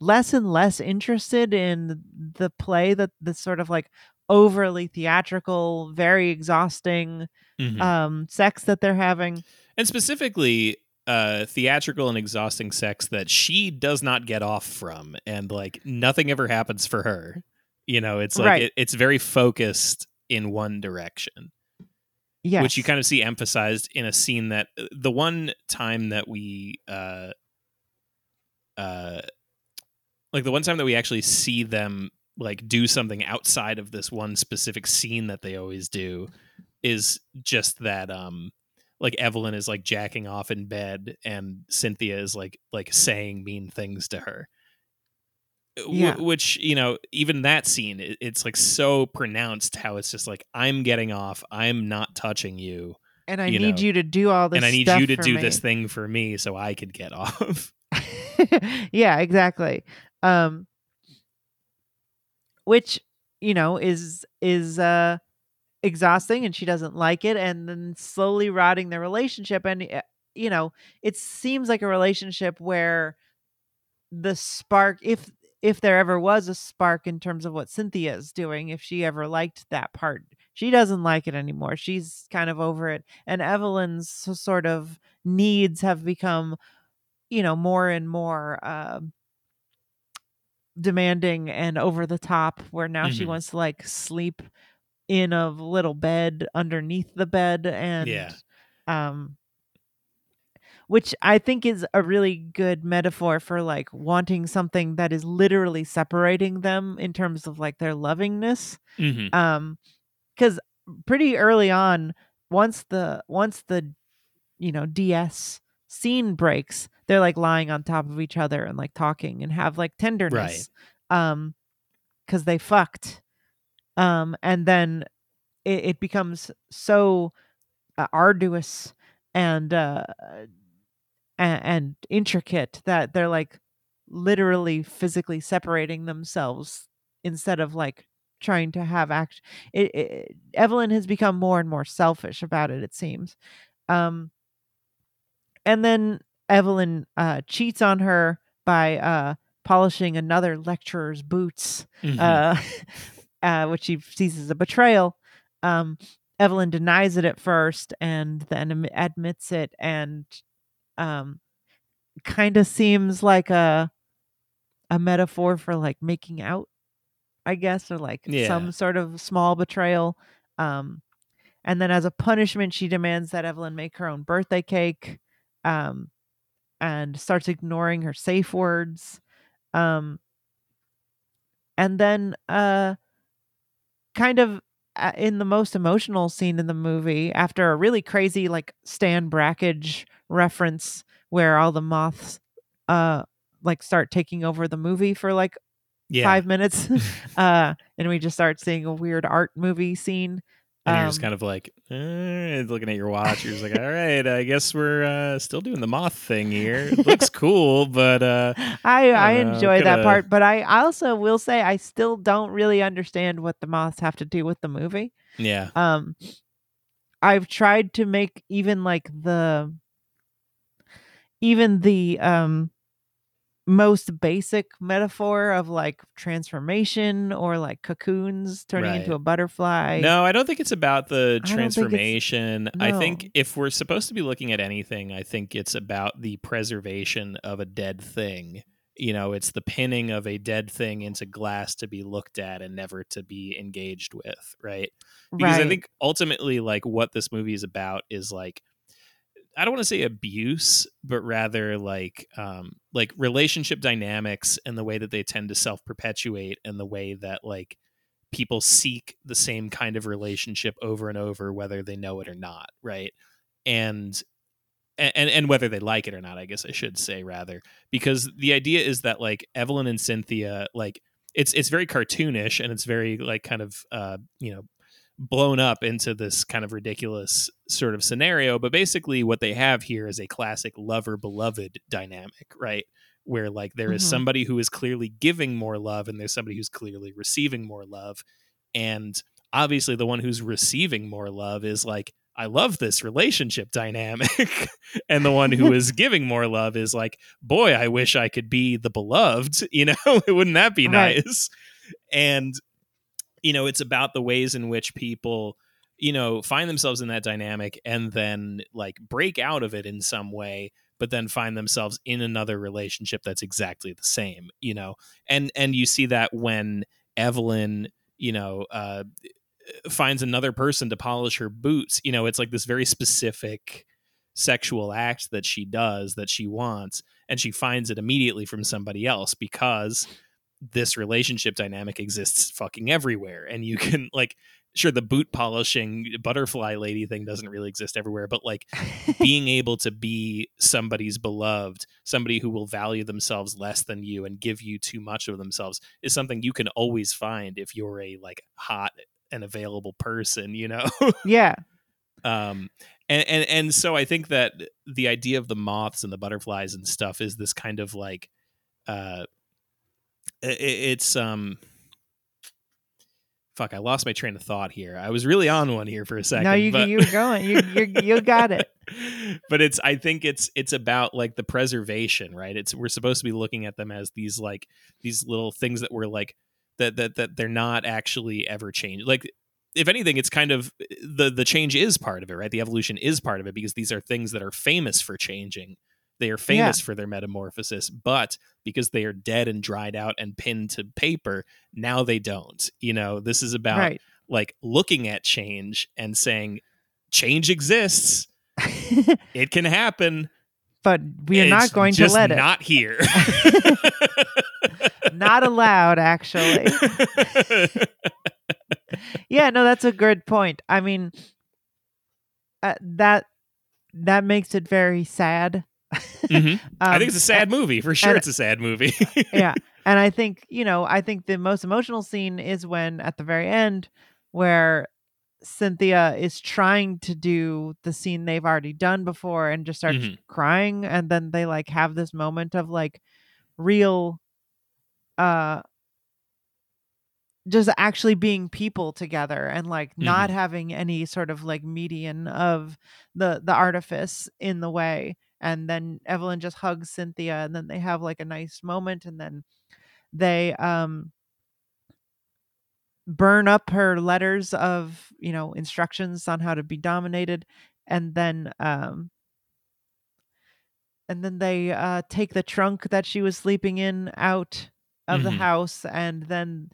less and less interested in the play that the sort of like overly theatrical very exhausting Mhm. um sex that they're having and specifically uh theatrical and exhausting sex that she does not get off from and like nothing ever happens for her you know it's like Right. it, it's very focused in one direction yes which you kind of see emphasized in a scene that uh, the one time that we uh uh like the one time that we actually see them like do something outside of this one specific scene that they always do is just that um like Evelyn is like jacking off in bed and Cynthia is like like saying mean things to her. W- Yeah. which, you know, even that scene it, it's like so pronounced how it's just like I'm getting off, I'm not touching you, and i you need know, you to do all this and I need you to do me. this thing for me so I could get [laughs] off. [laughs] yeah, exactly. Um which, you know, is is uh exhausting and she doesn't like it and then slowly rotting their relationship and uh, you know, it seems like a relationship where the spark if if there ever was a spark in terms of what Cynthia is doing, if she ever liked that part, she doesn't like it anymore. She's kind of over it. And Evelyn's sort of needs have become you know more and more uh, demanding and over the top where now she Mhm. wants to like sleep in a little bed underneath the bed and Yeah. um which i think is a really good metaphor for like wanting something that is literally separating them in terms of like their lovingness. Hmm um because pretty early on once the once the you know ds scene breaks they're like lying on top of each other and like talking and have like tenderness Right. um because they fucked. Um and then it, it becomes so uh, arduous and uh and, and intricate that they're like literally physically separating themselves instead of like trying to have act it, it, evelyn has become more and more selfish about it it seems um and then evelyn uh cheats on her by uh polishing another lecturer's boots Mm-hmm. uh, [laughs] uh, which she sees as a betrayal. Um, Evelyn denies it at first and then admits it, and um, kind of seems like a a metaphor for like making out, I guess, or like Yeah. some sort of small betrayal. Um, and then as a punishment, she demands that Evelyn make her own birthday cake, um, and starts ignoring her safe words. Um, and then uh kind of in the most emotional scene in the movie after a really crazy like Stan Brakhage reference where all the moths uh like start taking over the movie for like Yeah. five minutes [laughs] uh and we just start seeing a weird art movie scene and you're just Um, kind of like eh, looking at your watch. You're just like, all right, I guess we're uh, still doing the moth thing here. It [laughs] looks cool, but uh, I I enjoy that part, but I also will say I still don't really understand what the moths have to do with the movie. yeah, Um I've tried to make even like the even the um most basic metaphor of like transformation or like cocoons turning into a butterfly. no, I don't think it's about the transformation. I think no. if we're supposed to be looking at anything, I think it's about the preservation of a dead thing. You know, it's the pinning of a dead thing into glass to be looked at and never to be engaged with, right? because right. I think ultimately, like what this movie is about is like I don't want to say abuse, but rather like um, like relationship dynamics and the way that they tend to self perpetuate and the way that like people seek the same kind of relationship over and over, whether they know it or not, right? And and and whether they like it or not, I guess I should say rather, because the idea is that like Evelyn and Cynthia, like it's it's very cartoonish and it's very like kind of uh you know blown up into this kind of ridiculous sort of scenario. But basically, what they have here is a classic lover beloved dynamic, right? Where like there is Mhm. somebody who is clearly giving more love and there's somebody who's clearly receiving more love. And obviously, the one who's receiving more love is like, I love this relationship dynamic. [laughs] and the one who [laughs] is giving more love is like, boy, I wish I could be the beloved. [laughs] You know, wouldn't that be Right. nice? And you know it's about the ways in which people you know find themselves in that dynamic and then like break out of it in some way but then find themselves in another relationship that's exactly the same you know? And and you see that when evelyn you know uh finds another person to polish her boots you know it's like this very specific sexual act that she does that she wants and she finds it immediately from somebody else because this relationship dynamic exists fucking everywhere and you [laughs] can like sure the boot polishing butterfly lady thing doesn't really exist everywhere but like [laughs] being able to be somebody's beloved somebody who will value themselves less than you and give you too much of themselves is something you can always find if you're a like hot and available person you know [laughs] yeah. um and, and and so i think that the idea of the moths and the butterflies and stuff is this kind of like uh i- i- it's um fuck i lost my train of thought here. I was really on one here for a second no, you but... you were going. You you you got it. [laughs] but it's i think it's it's about like the preservation right? It's we're supposed to be looking at them as these like these little things that were like that that that they're not actually ever changed. Like if anything it's kind of the the change is part of it right? The evolution is part of it because these are things that are famous for changing they are famous for their metamorphosis but because they are dead and dried out and pinned to paper now they don't you know this is about Right. like looking at change and saying change exists [laughs] it can happen but we are It's not going to let it. not here [laughs] Not allowed, actually. [laughs] yeah, no, that's a good point. I mean, uh, that that makes it very sad. Mhm. [laughs] I Um, think it's a sad movie for sure. and- It's a sad movie. [laughs] yeah and i think you know i think the most emotional scene is when at the very end where cynthia is trying to do the scene they've already done before and just starts Mhm. crying and then they like have this moment of like real uh just actually being people together and like not having any sort of like median of the the artifice in the way and then evelyn just hugs cynthia and then they have like a nice moment and then they um burn up her letters of you know instructions on how to be dominated and then um and then they uh take the trunk that she was sleeping in out of the Mhm. house and then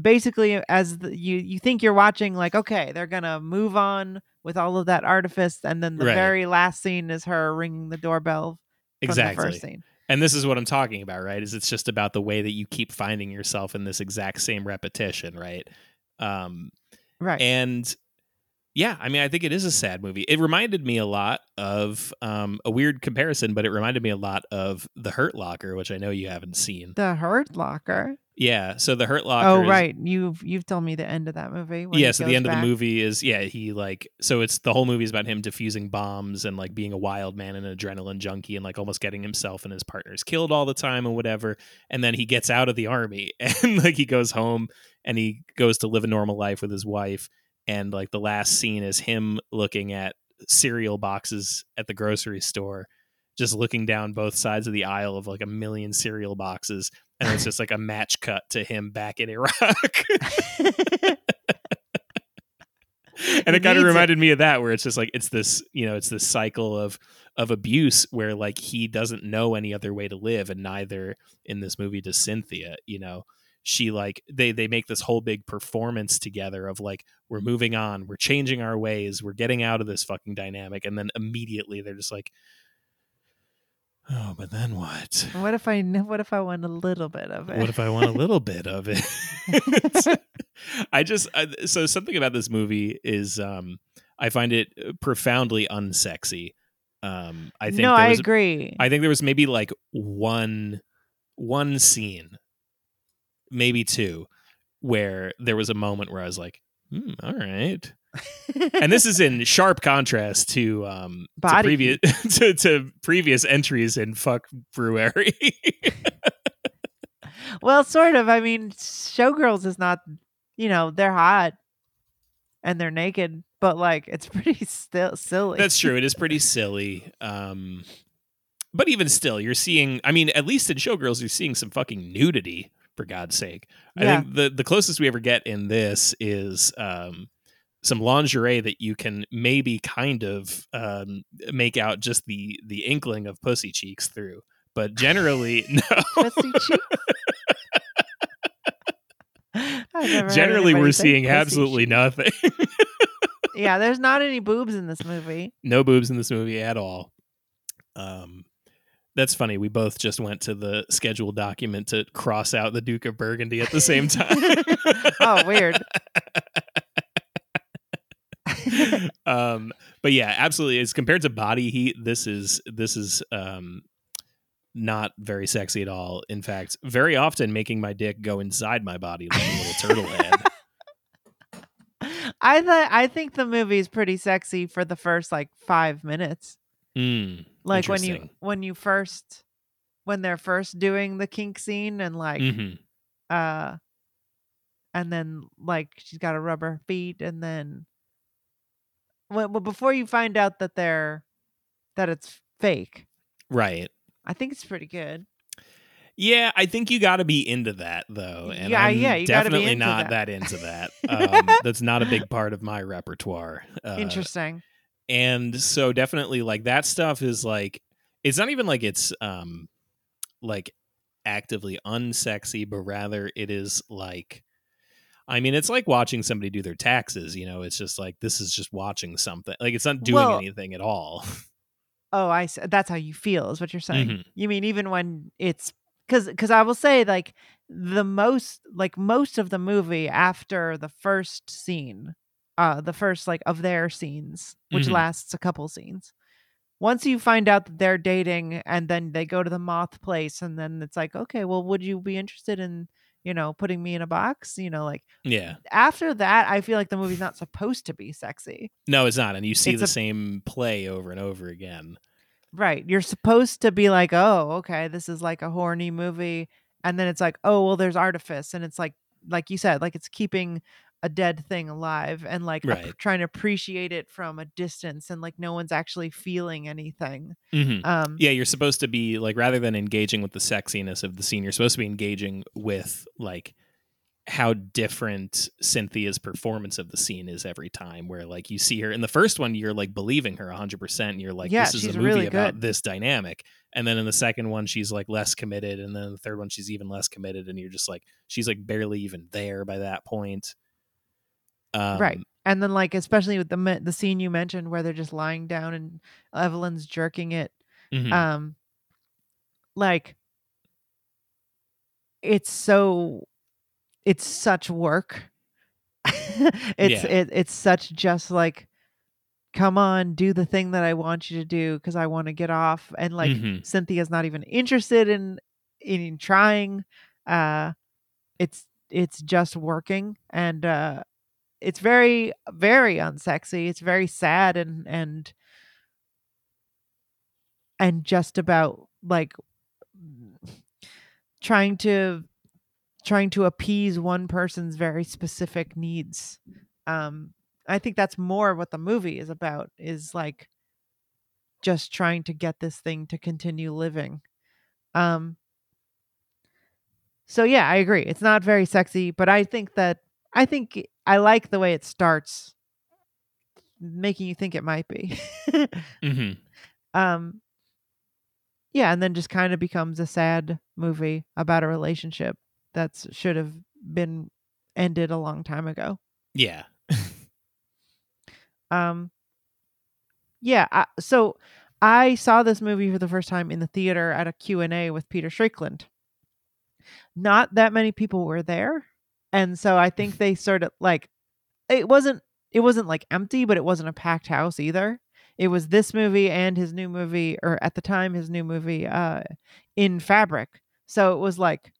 basically as the, you you think you're watching like okay they're gonna move on with all of that artifice and then the Right. very last scene is her ringing the doorbell exactly. first scene And this is what I'm talking about, right? Is it's just about the way that you keep finding yourself in this exact same repetition, right? Um Right. And yeah, I mean, I think it is a sad movie. It reminded me a lot of um, a weird comparison, but it reminded me a lot of The Hurt Locker, which I know you haven't seen. the Hurt Locker. Yeah, so The Hurt Locker. Oh is- right, you've you've told me the end of that movie. yeah, so the end of the movie is yeah, he like so it's the whole movie is about him defusing bombs and like being a wild man and an adrenaline junkie and like almost getting himself and his partners killed all the time and whatever. And then he gets out of the army [laughs] and like he goes home and he goes to live a normal life with his wife. And like the last scene is him looking at cereal boxes at the grocery store, just looking down both sides of the aisle of like a million cereal boxes. And it's just like a match cut to him back in Iraq. and it kind of it. reminded me of that where it's just like it's this you know it's this cycle of of abuse where like he doesn't know any other way to live and neither in this movie does cynthia you know she like they they make this whole big performance together of like we're moving on we're changing our ways we're getting out of this fucking dynamic and then immediately they're just like oh but then what what if I what if I want a little bit of it? what if I want a little [laughs] bit of it? [laughs] I just I, so something about this movie is um I find it profoundly unsexy. Um I think no, there I was, agree. I think there was maybe like one one scene, maybe two, where there was a moment where I was like, hmm, all right. And this is in sharp contrast to um to previous [laughs] to, to previous entries in Fuck Brewery. [laughs] well, sort of. I mean, Showgirls is not, you know, they're hot and they're naked, but like it's [laughs] pretty still silly. That's true. It is pretty silly. Um, but even still, you're seeing. I mean, at least in Showgirls, you're seeing some fucking nudity. For God's sake, I think the the closest we ever get in this is um, some lingerie that you can maybe kind of um, make out just the the inkling of pussy cheeks through. But generally, [laughs] no. Pussy cheeks. I've never heard generally, we're seeing absolutely nothing. Yeah, [laughs] there's not any boobs in this movie. no boobs in this movie at all. Um, that's funny. We both just went to the scheduled document to cross out the Duke of Burgundy at the same [laughs] time. oh, weird. [laughs] um, but yeah, absolutely. As compared to Body Heat, this is this is um, not very sexy at all. In fact, very often making my dick go inside my body like a little turtle head. [laughs] I thought I think the movie is pretty sexy for the first like five minutes. Mm, Like when you when you first when they're first doing the kink scene and like Mhm. uh and then like she's got a rubber feet and then well, well before you find out that they're that it's fake Right. i think it's pretty good Yeah, I think you got to be into that though, and Yeah, I'm yeah, you gotta be definitely not that. that. into that. [laughs] Um, that's not a big part of my repertoire. Uh, interesting and so definitely like that stuff is like it's not even like it's um like actively unsexy, but rather it is like. I mean, it's like watching somebody do their taxes. You know, it's just like this is just watching something. Like it's not doing Well, anything at all. [laughs] oh i s- that's how you feel is what you're saying Mhm. you mean even when it's because because i will say like the most like most of the movie after the first scene uh the first like of their scenes which Mhm. lasts a couple scenes once you find out that they're dating and then they go to the moth place and then it's like okay well would you be interested in you know putting me in a box you know like yeah. after that i feel like the movie's not supposed to be sexy No, it's not. And you see It's the a- same play over and over again. Right. You're supposed to be like, oh, okay, this is like a horny movie. And then it's like, oh, well, there's artifice. And it's like, like you said, like it's keeping a dead thing alive and like ap- trying to appreciate it from a distance and like no one's actually feeling anything. Mhm. Um, Yeah, you're supposed to be like rather than engaging with the sexiness of the scene, you're supposed to be engaging with like how different Cynthia's performance of the scene is every time. Where like you see her in the first one, you're like believing her 100. percent and You're like, Yeah, this is a movie really about this dynamic. And then in the second one, she's like less committed, and then the third one, she's even less committed, and you're just like, she's like barely even there by that point. Um, right. And then like, especially with the, the scene you mentioned where they're just lying down and Evelyn's jerking it. mhm. um like it's so it's such work [laughs] it's Yeah. it, it's such just like come on do the thing that i want you to do because i want to get off and like Mhm. cynthia's not even interested in in trying uh it's it's just working and uh it's very very unsexy it's very sad and and and just about like trying to trying to appease one person's very specific needs. Um i think that's more what the movie is about is like just trying to get this thing to continue living. Um so yeah i agree it's not very sexy but i think that i think i like the way it starts making you think it might be. [laughs] Hmm um yeah and then just kind of becomes a sad movie about a relationship that should have been ended a long time ago. Yeah. [laughs] um yeah I, so i saw this movie for the first time in the theater at a q&a with peter strickland. Not that many people were there and so i think they sort of like it wasn't it wasn't like empty but it wasn't a packed house either. It was this movie and his new movie or at the time his new movie uh in fabric. So it was like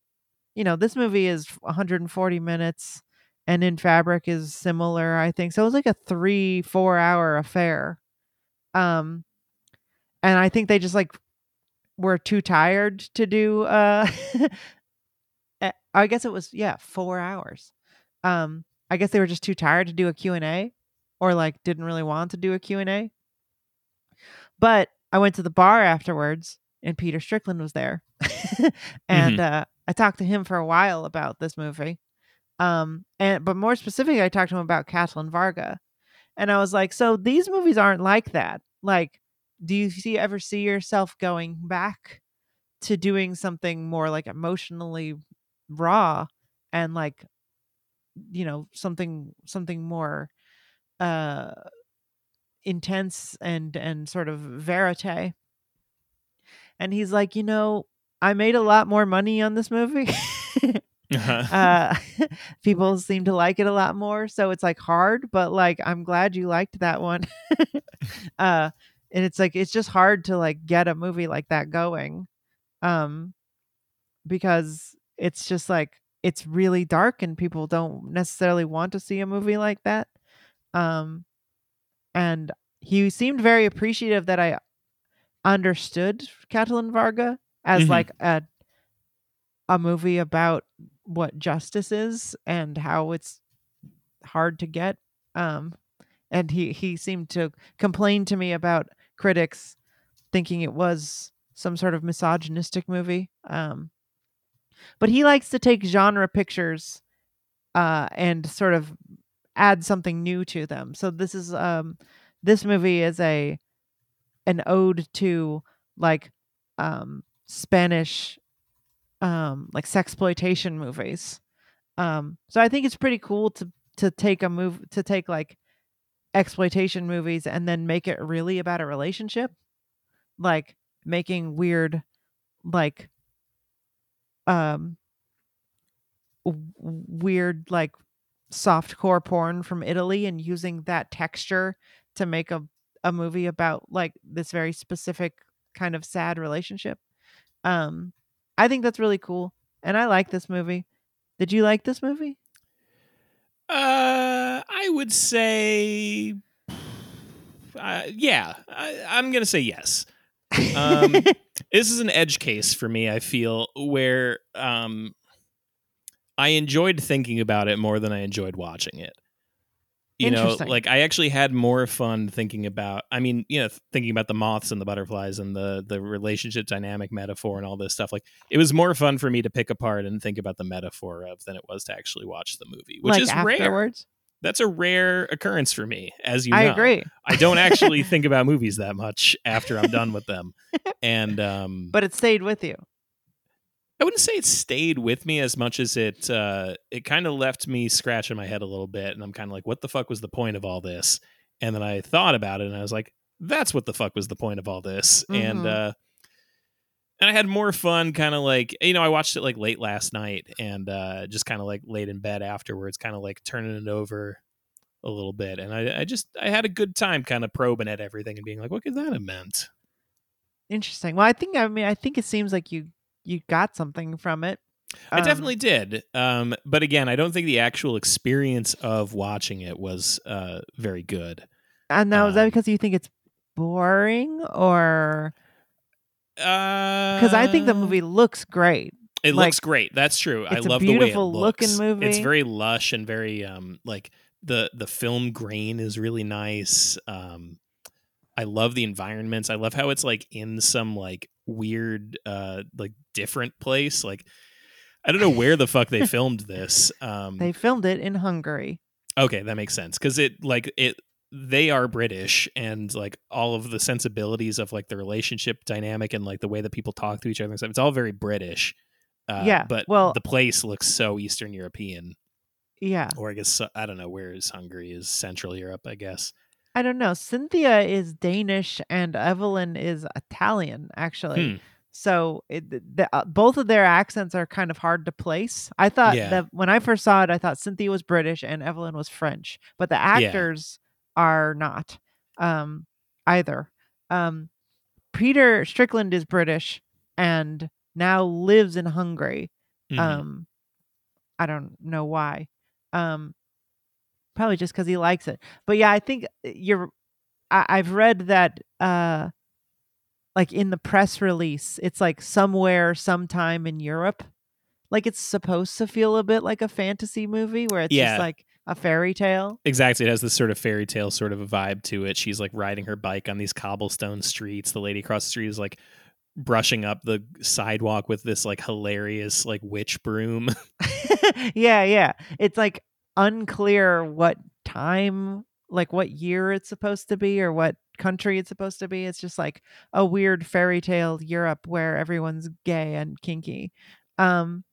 you know this movie is 140 minutes and in fabric is similar i think. So it was like a three four hour affair. Um and i think they just like were too tired to do uh [laughs] i guess it was yeah four hours. Um i guess they were just too tired to do a q&a or like didn't really want to do a q&a but i went to the bar afterwards and peter strickland was there. [laughs] And uh i talked to him for a while about this movie. Um and but more specifically i talked to him about Katalin Varga. And I was like so these movies aren't like that. Like do you see ever see yourself going back to doing something more like emotionally raw and like you know something something more uh intense and and sort of verite. And he's like you know i made a lot more money on this movie. [laughs] Uh-huh. uh [laughs] people seem to like it a lot more so it's like hard but like i'm glad you liked that one. [laughs] Uh and it's like it's just hard to like get a movie like that going um because it's just like it's really dark and people don't necessarily want to see a movie like that um and he seemed very appreciative that i understood Katalin Varga as Mhm. like a a movie about what justice is and how it's hard to get um and he he seemed to complain to me about critics thinking it was some sort of misogynistic movie um but he likes to take genre pictures uh and sort of add something new to them. So this is um this movie is a an ode to like um spanish um like sexploitation movies. Um so i think it's pretty cool to to take a move to take like exploitation movies and then make it really about a relationship. Like making weird like um weird like soft core porn from Italy and using that texture to make a a movie about like this very specific kind of sad relationship. Um I think that's really cool and I like this movie. Did you like this movie? Uh, I would say, uh, yeah, I, I'm gonna say yes. Um, [laughs] this is an edge case for me. I feel where um, I enjoyed thinking about it more than I enjoyed watching it. You know, like I actually had more fun thinking about. I mean, you know, thinking about the moths and the butterflies and the the relationship dynamic metaphor and all this stuff. Like it was more fun for me to pick apart and think about the metaphor of than it was to actually watch the movie, which like is rare afterwards? That's a rare occurrence for me, as you know. I agree. I don't actually think [laughs] about movies that much after I'm done with them. And um But it stayed with you. I wouldn't say it stayed with me as much as it uh it kind of left me scratching my head a little bit and I'm kind of like what the fuck was the point of all this? And then I thought about it and I was like that's what the fuck was the point of all this. And Mhm. uh and I had more fun kind of like you know I watched it like late last night and uh just kind of like laid in bed afterwards kind of like turning it over a little bit, and I, I just I had a good time kind of probing at everything and being like, what could that have meant? Interesting. Well, I think I mean I think it seems like you you got something from it. I Um, definitely did. Um, but again, I don't think the actual experience of watching it was uh, very good. And now is that um, because you think it's boring or Because because I think the movie looks great. it like, looks great. That's true. I love the way it beautiful looking looks. movie. It's very lush and very um like the the film grain is really nice. Um, I love the environments. I love how it's like in some like weird uh like different place. Like I don't know where the fuck they [laughs] filmed this. Um, They filmed it in Hungary. Okay, that makes sense because it like it they are British and like all of the sensibilities of like the relationship dynamic and like the way that people talk to each other and stuff. It's all very British. Uh, Yeah, but well- the place looks so Eastern European, Yeah. or I guess I don't know where is Hungary is Central Europe, I guess. I don't know. Cynthia is Danish and Evelyn is Italian, actually. Hmm. So it, the, uh, both of their accents are kind of hard to place. I thought Yeah. that when I first saw it, I thought Cynthia was British and Evelyn was French, but the actors are not um, either. Um, Peter Strickland is British and now lives in Hungary. Mhm. Um, I don't know why. Um, probably just because he likes it. But yeah, I think uh, you're. I, I've read that, uh, like in the press release, it's like somewhere, sometime in Europe. Like it's supposed to feel a bit like a fantasy movie where it's Yeah. just like a fairy tale. Exactly. It has this sort of fairy tale sort of a vibe to it. She's like riding her bike on these cobblestone streets. The lady across the street is like brushing up the sidewalk with this like hilarious like witch broom. [laughs] yeah, yeah. It's like unclear what time, like what year it's supposed to be or what country it's supposed to be. It's just like a weird fairy tale Europe where everyone's gay and kinky. Um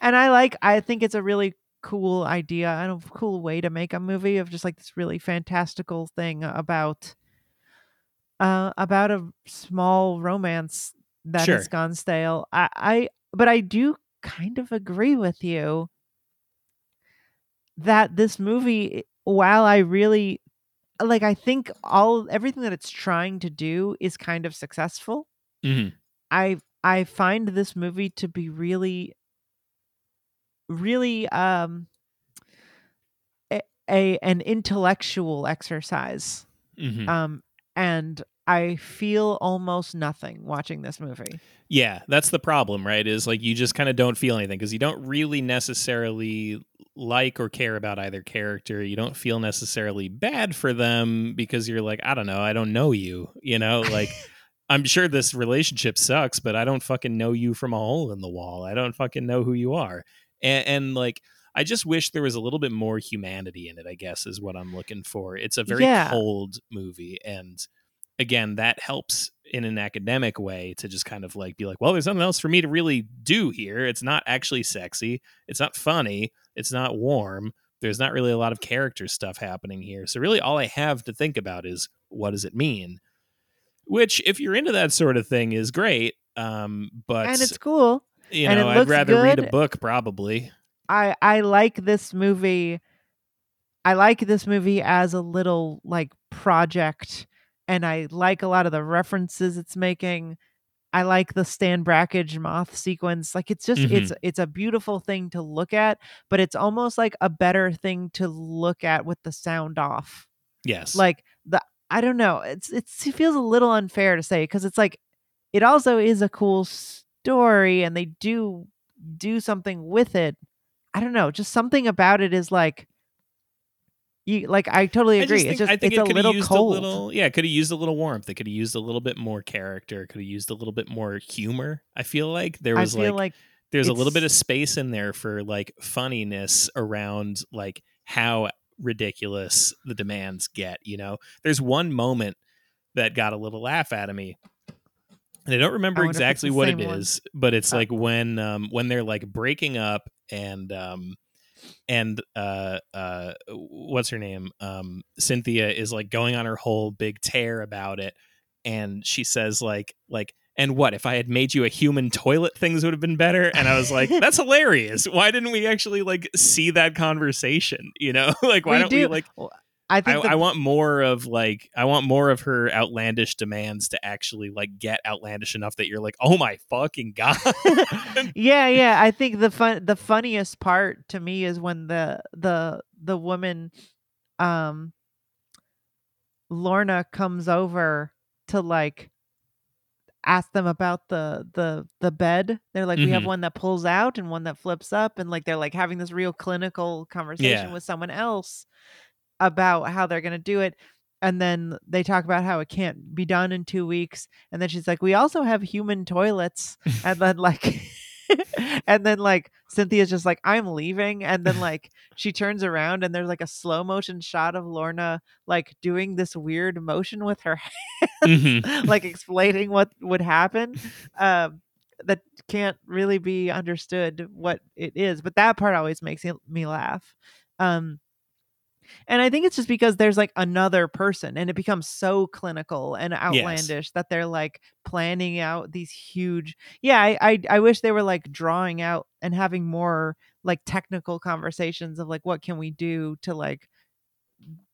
and I like I think it's a really cool idea and a cool way to make a movie of just like this really fantastical thing about uh about a small romance that Sure. has gone stale. I I but I do kind of agree with you that this movie while I really like I think all everything that it's trying to do is kind of successful. hmm I I find this movie to be really really um a, a an intellectual exercise. hmm Um and I feel almost nothing watching this movie. Yeah, that's the problem, right? Is like you just kind of don't feel anything because you don't really necessarily like or care about either character. You don't feel necessarily bad for them because you're like, I don't know, I don't know you. You know, like [laughs] I'm sure this relationship sucks, but I don't fucking know you from a hole in the wall. I don't fucking know who you are. And, and like, I just wish there was a little bit more humanity in it, I guess, is what I'm looking for. It's a very Yeah. cold movie. And again, that helps in an academic way to just kind of like be like, well, there's nothing else for me to really do here. It's not actually sexy. It's not funny. It's not warm. There's not really a lot of character stuff happening here. So, really, all I have to think about is what does it mean? Which, if you're into that sort of thing, is great. Um, but and it's cool. You know, I'd rather read a book probably. I I like this movie. I like this movie as a little like project, and I like a lot of the references it's making. I like the Stan Brakhage moth sequence. Like it's just it's mm-hmm. it's a beautiful thing to look at, but it's almost like a better thing to look at with the sound off. Yes. Like the I don't know. It's it's it feels a little unfair to say because it's like it also is a cool story and they do do something with it. I don't know, just something about it is like you like I totally I agree. just it's just I think it's it a could little have used cold. a little. Yeah, could have used a little warmth. It could have used a little bit more character. Could have used a little bit more humor. I feel like there I was like, like, there's a little bit of space in there for like funniness around like how ridiculous the demands get. You know, there's one moment that got a little laugh out of me. And I don't remember it's exactly what it same is, but it's Oh. like when um when they're like breaking up and um and uh uh what's her name um cynthia is like going on her whole big tear about it and she says like like And what if I had made you a human toilet? Things would have been better. And I was like, [laughs] "That's hilarious. Why didn't we actually like see that conversation? You know, [laughs] like why We don't we do- like I I, think the- I want more of like I want more of her outlandish demands to actually like get outlandish enough that you're like, oh my fucking god. [laughs] yeah, yeah. I think the fun the funniest part to me is when the the the woman um Lorna comes over to like ask them about the the the bed. They're like, we have Mhm. one that pulls out and one that flips up, and like they're like having this real clinical conversation Yeah. with someone else about how they're gonna do it. And then they talk about how it can't be done in two weeks. And then she's like, We also have human toilets. And then like [laughs] and then like Cynthia's just like, I'm leaving. And then [laughs] like she turns around and there's like a slow motion shot of Lorna like doing this weird motion with her [laughs] Mhm. like explaining what would happen um that can't really be understood what it is but that part always makes me laugh um and i think it's just because there's like another person and it becomes so clinical and outlandish that they're like planning out these huge yeah I, I i wish they were like drawing out and having more like technical conversations of like what can we do to like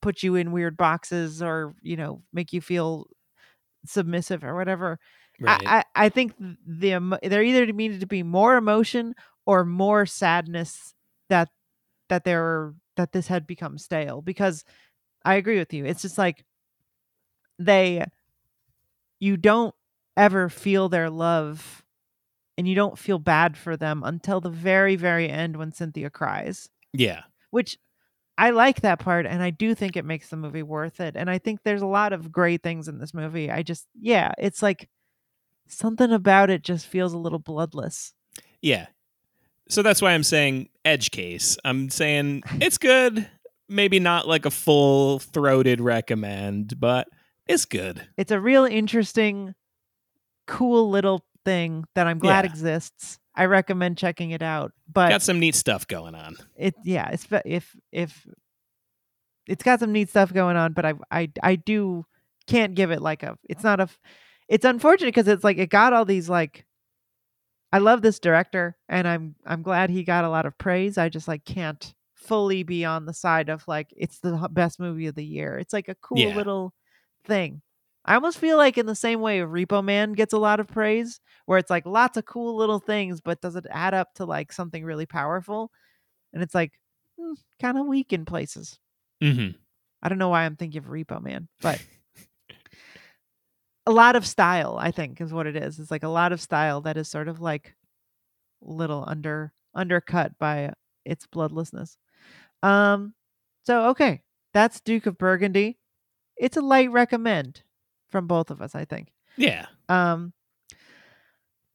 put you in weird boxes or you know make you feel submissive or whatever Right. I, I I think th- the there either needed to be more emotion or more sadness that that there that this had become stale because I agree with you. It's just like they you don't ever feel their love and you don't feel bad for them until the very very end when Cynthia cries yeah. which I like that part and I do think it makes the movie worth it. And I think there's a lot of great things in this movie. I just yeah, it's like something about it just feels a little bloodless. Yeah. So that's why I'm saying edge case. I'm saying it's good. Maybe not like a full throated recommend, but it's good. It's a real interesting cool little thing that I'm glad Yeah. exists. I recommend checking it out. But Got some neat stuff going on. it yeah, it's if if it's got some neat stuff going on, but I I I do can't give it like a it's not a it's unfortunate because it's like it got all these like I love this director and I'm I'm glad he got a lot of praise. I just like can't fully be on the side of like it's the best movie of the year. It's like a cool Yeah. little thing. I almost feel like in the same way Repo Man gets a lot of praise, where it's like lots of cool little things, but does it add up to like something really powerful? And it's like kind of weak in places. Mm-hmm. I don't know why I'm thinking of Repo Man, but a lot of style, I think, is what it is. It's like a lot of style that is sort of like little under undercut by its bloodlessness. Um so okay, that's Duke of Burgundy. It's a light recommend from both of us, I think. Yeah. Um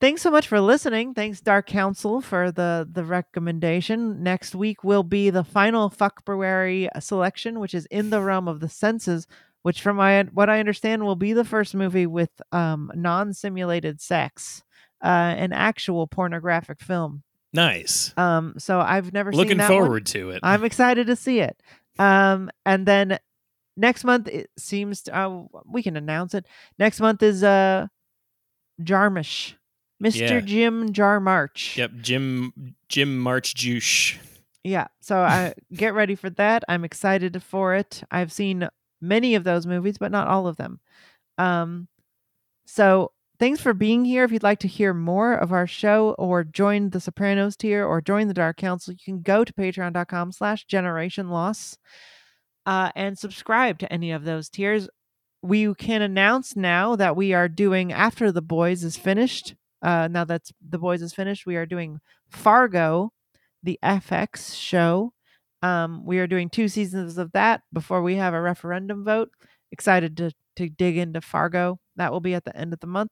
Thanks so much for listening. Thanks Dark Council for the the recommendation. Next week will be the final Fuckberry selection, which is in the realm of the senses, which from my what I understand will be the first movie with um non-simulated sex, uh an actual pornographic film. Nice. Um so I've never seen Looking that one. forward to it. I'm excited to see it. Um, and then next month it seems to, uh, we can announce it. Next month is uh Jarmusch, Mr. Yeah. Jim Jarmarch. Yep. Jim Jim March Juice. Yeah, so I get ready for that. I'm excited for it. I've seen many of those movies, but not all of them. Um, so thanks for being here. If you'd like to hear more of our show or join the Sopranos tier or join the Dark Council, you can go to patreon.com slash generation loss uh, and subscribe to any of those tiers. We can announce now that we are doing after the boys is finished. Uh, now that the boys is finished, we are doing Fargo, the FX show. Um, we are doing two seasons of that before we have a referendum vote. Excited to to dig into Fargo. That will be at the end of the month.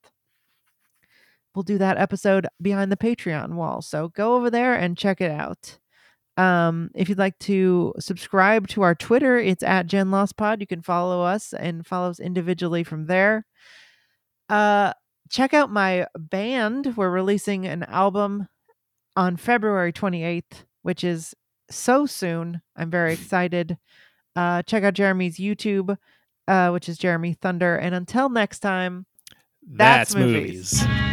We'll do that episode behind the Patreon wall. So go over there and check it out. Um, if you'd like to subscribe to our Twitter, it's at Gen Loss Pod. You can follow us and follow us individually from there. Uh, check out my band. We're releasing an album on February 28th, which is so soon. I'm very [laughs] excited. Uh, check out Jeremy's YouTube, uh, which is Jeremy Thunder. And until next time, That's That's, movies. movies.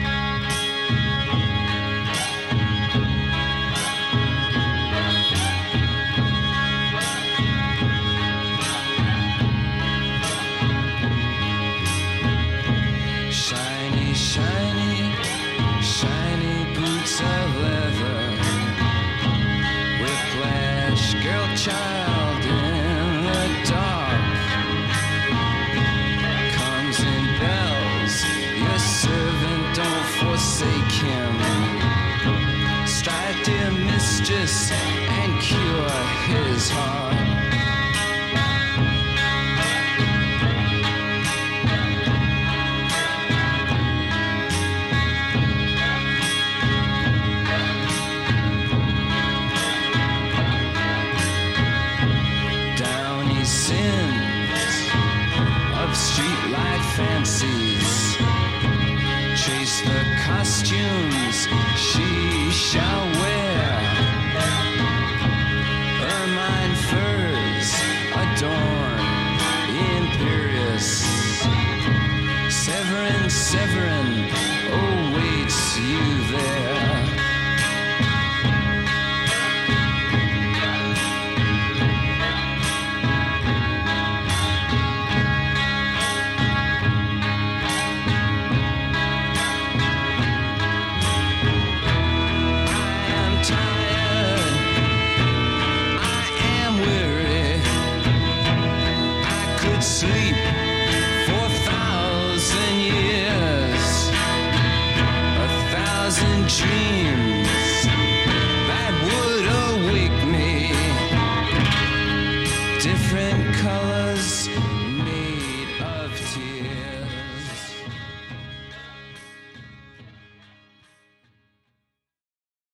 The costumes. She shall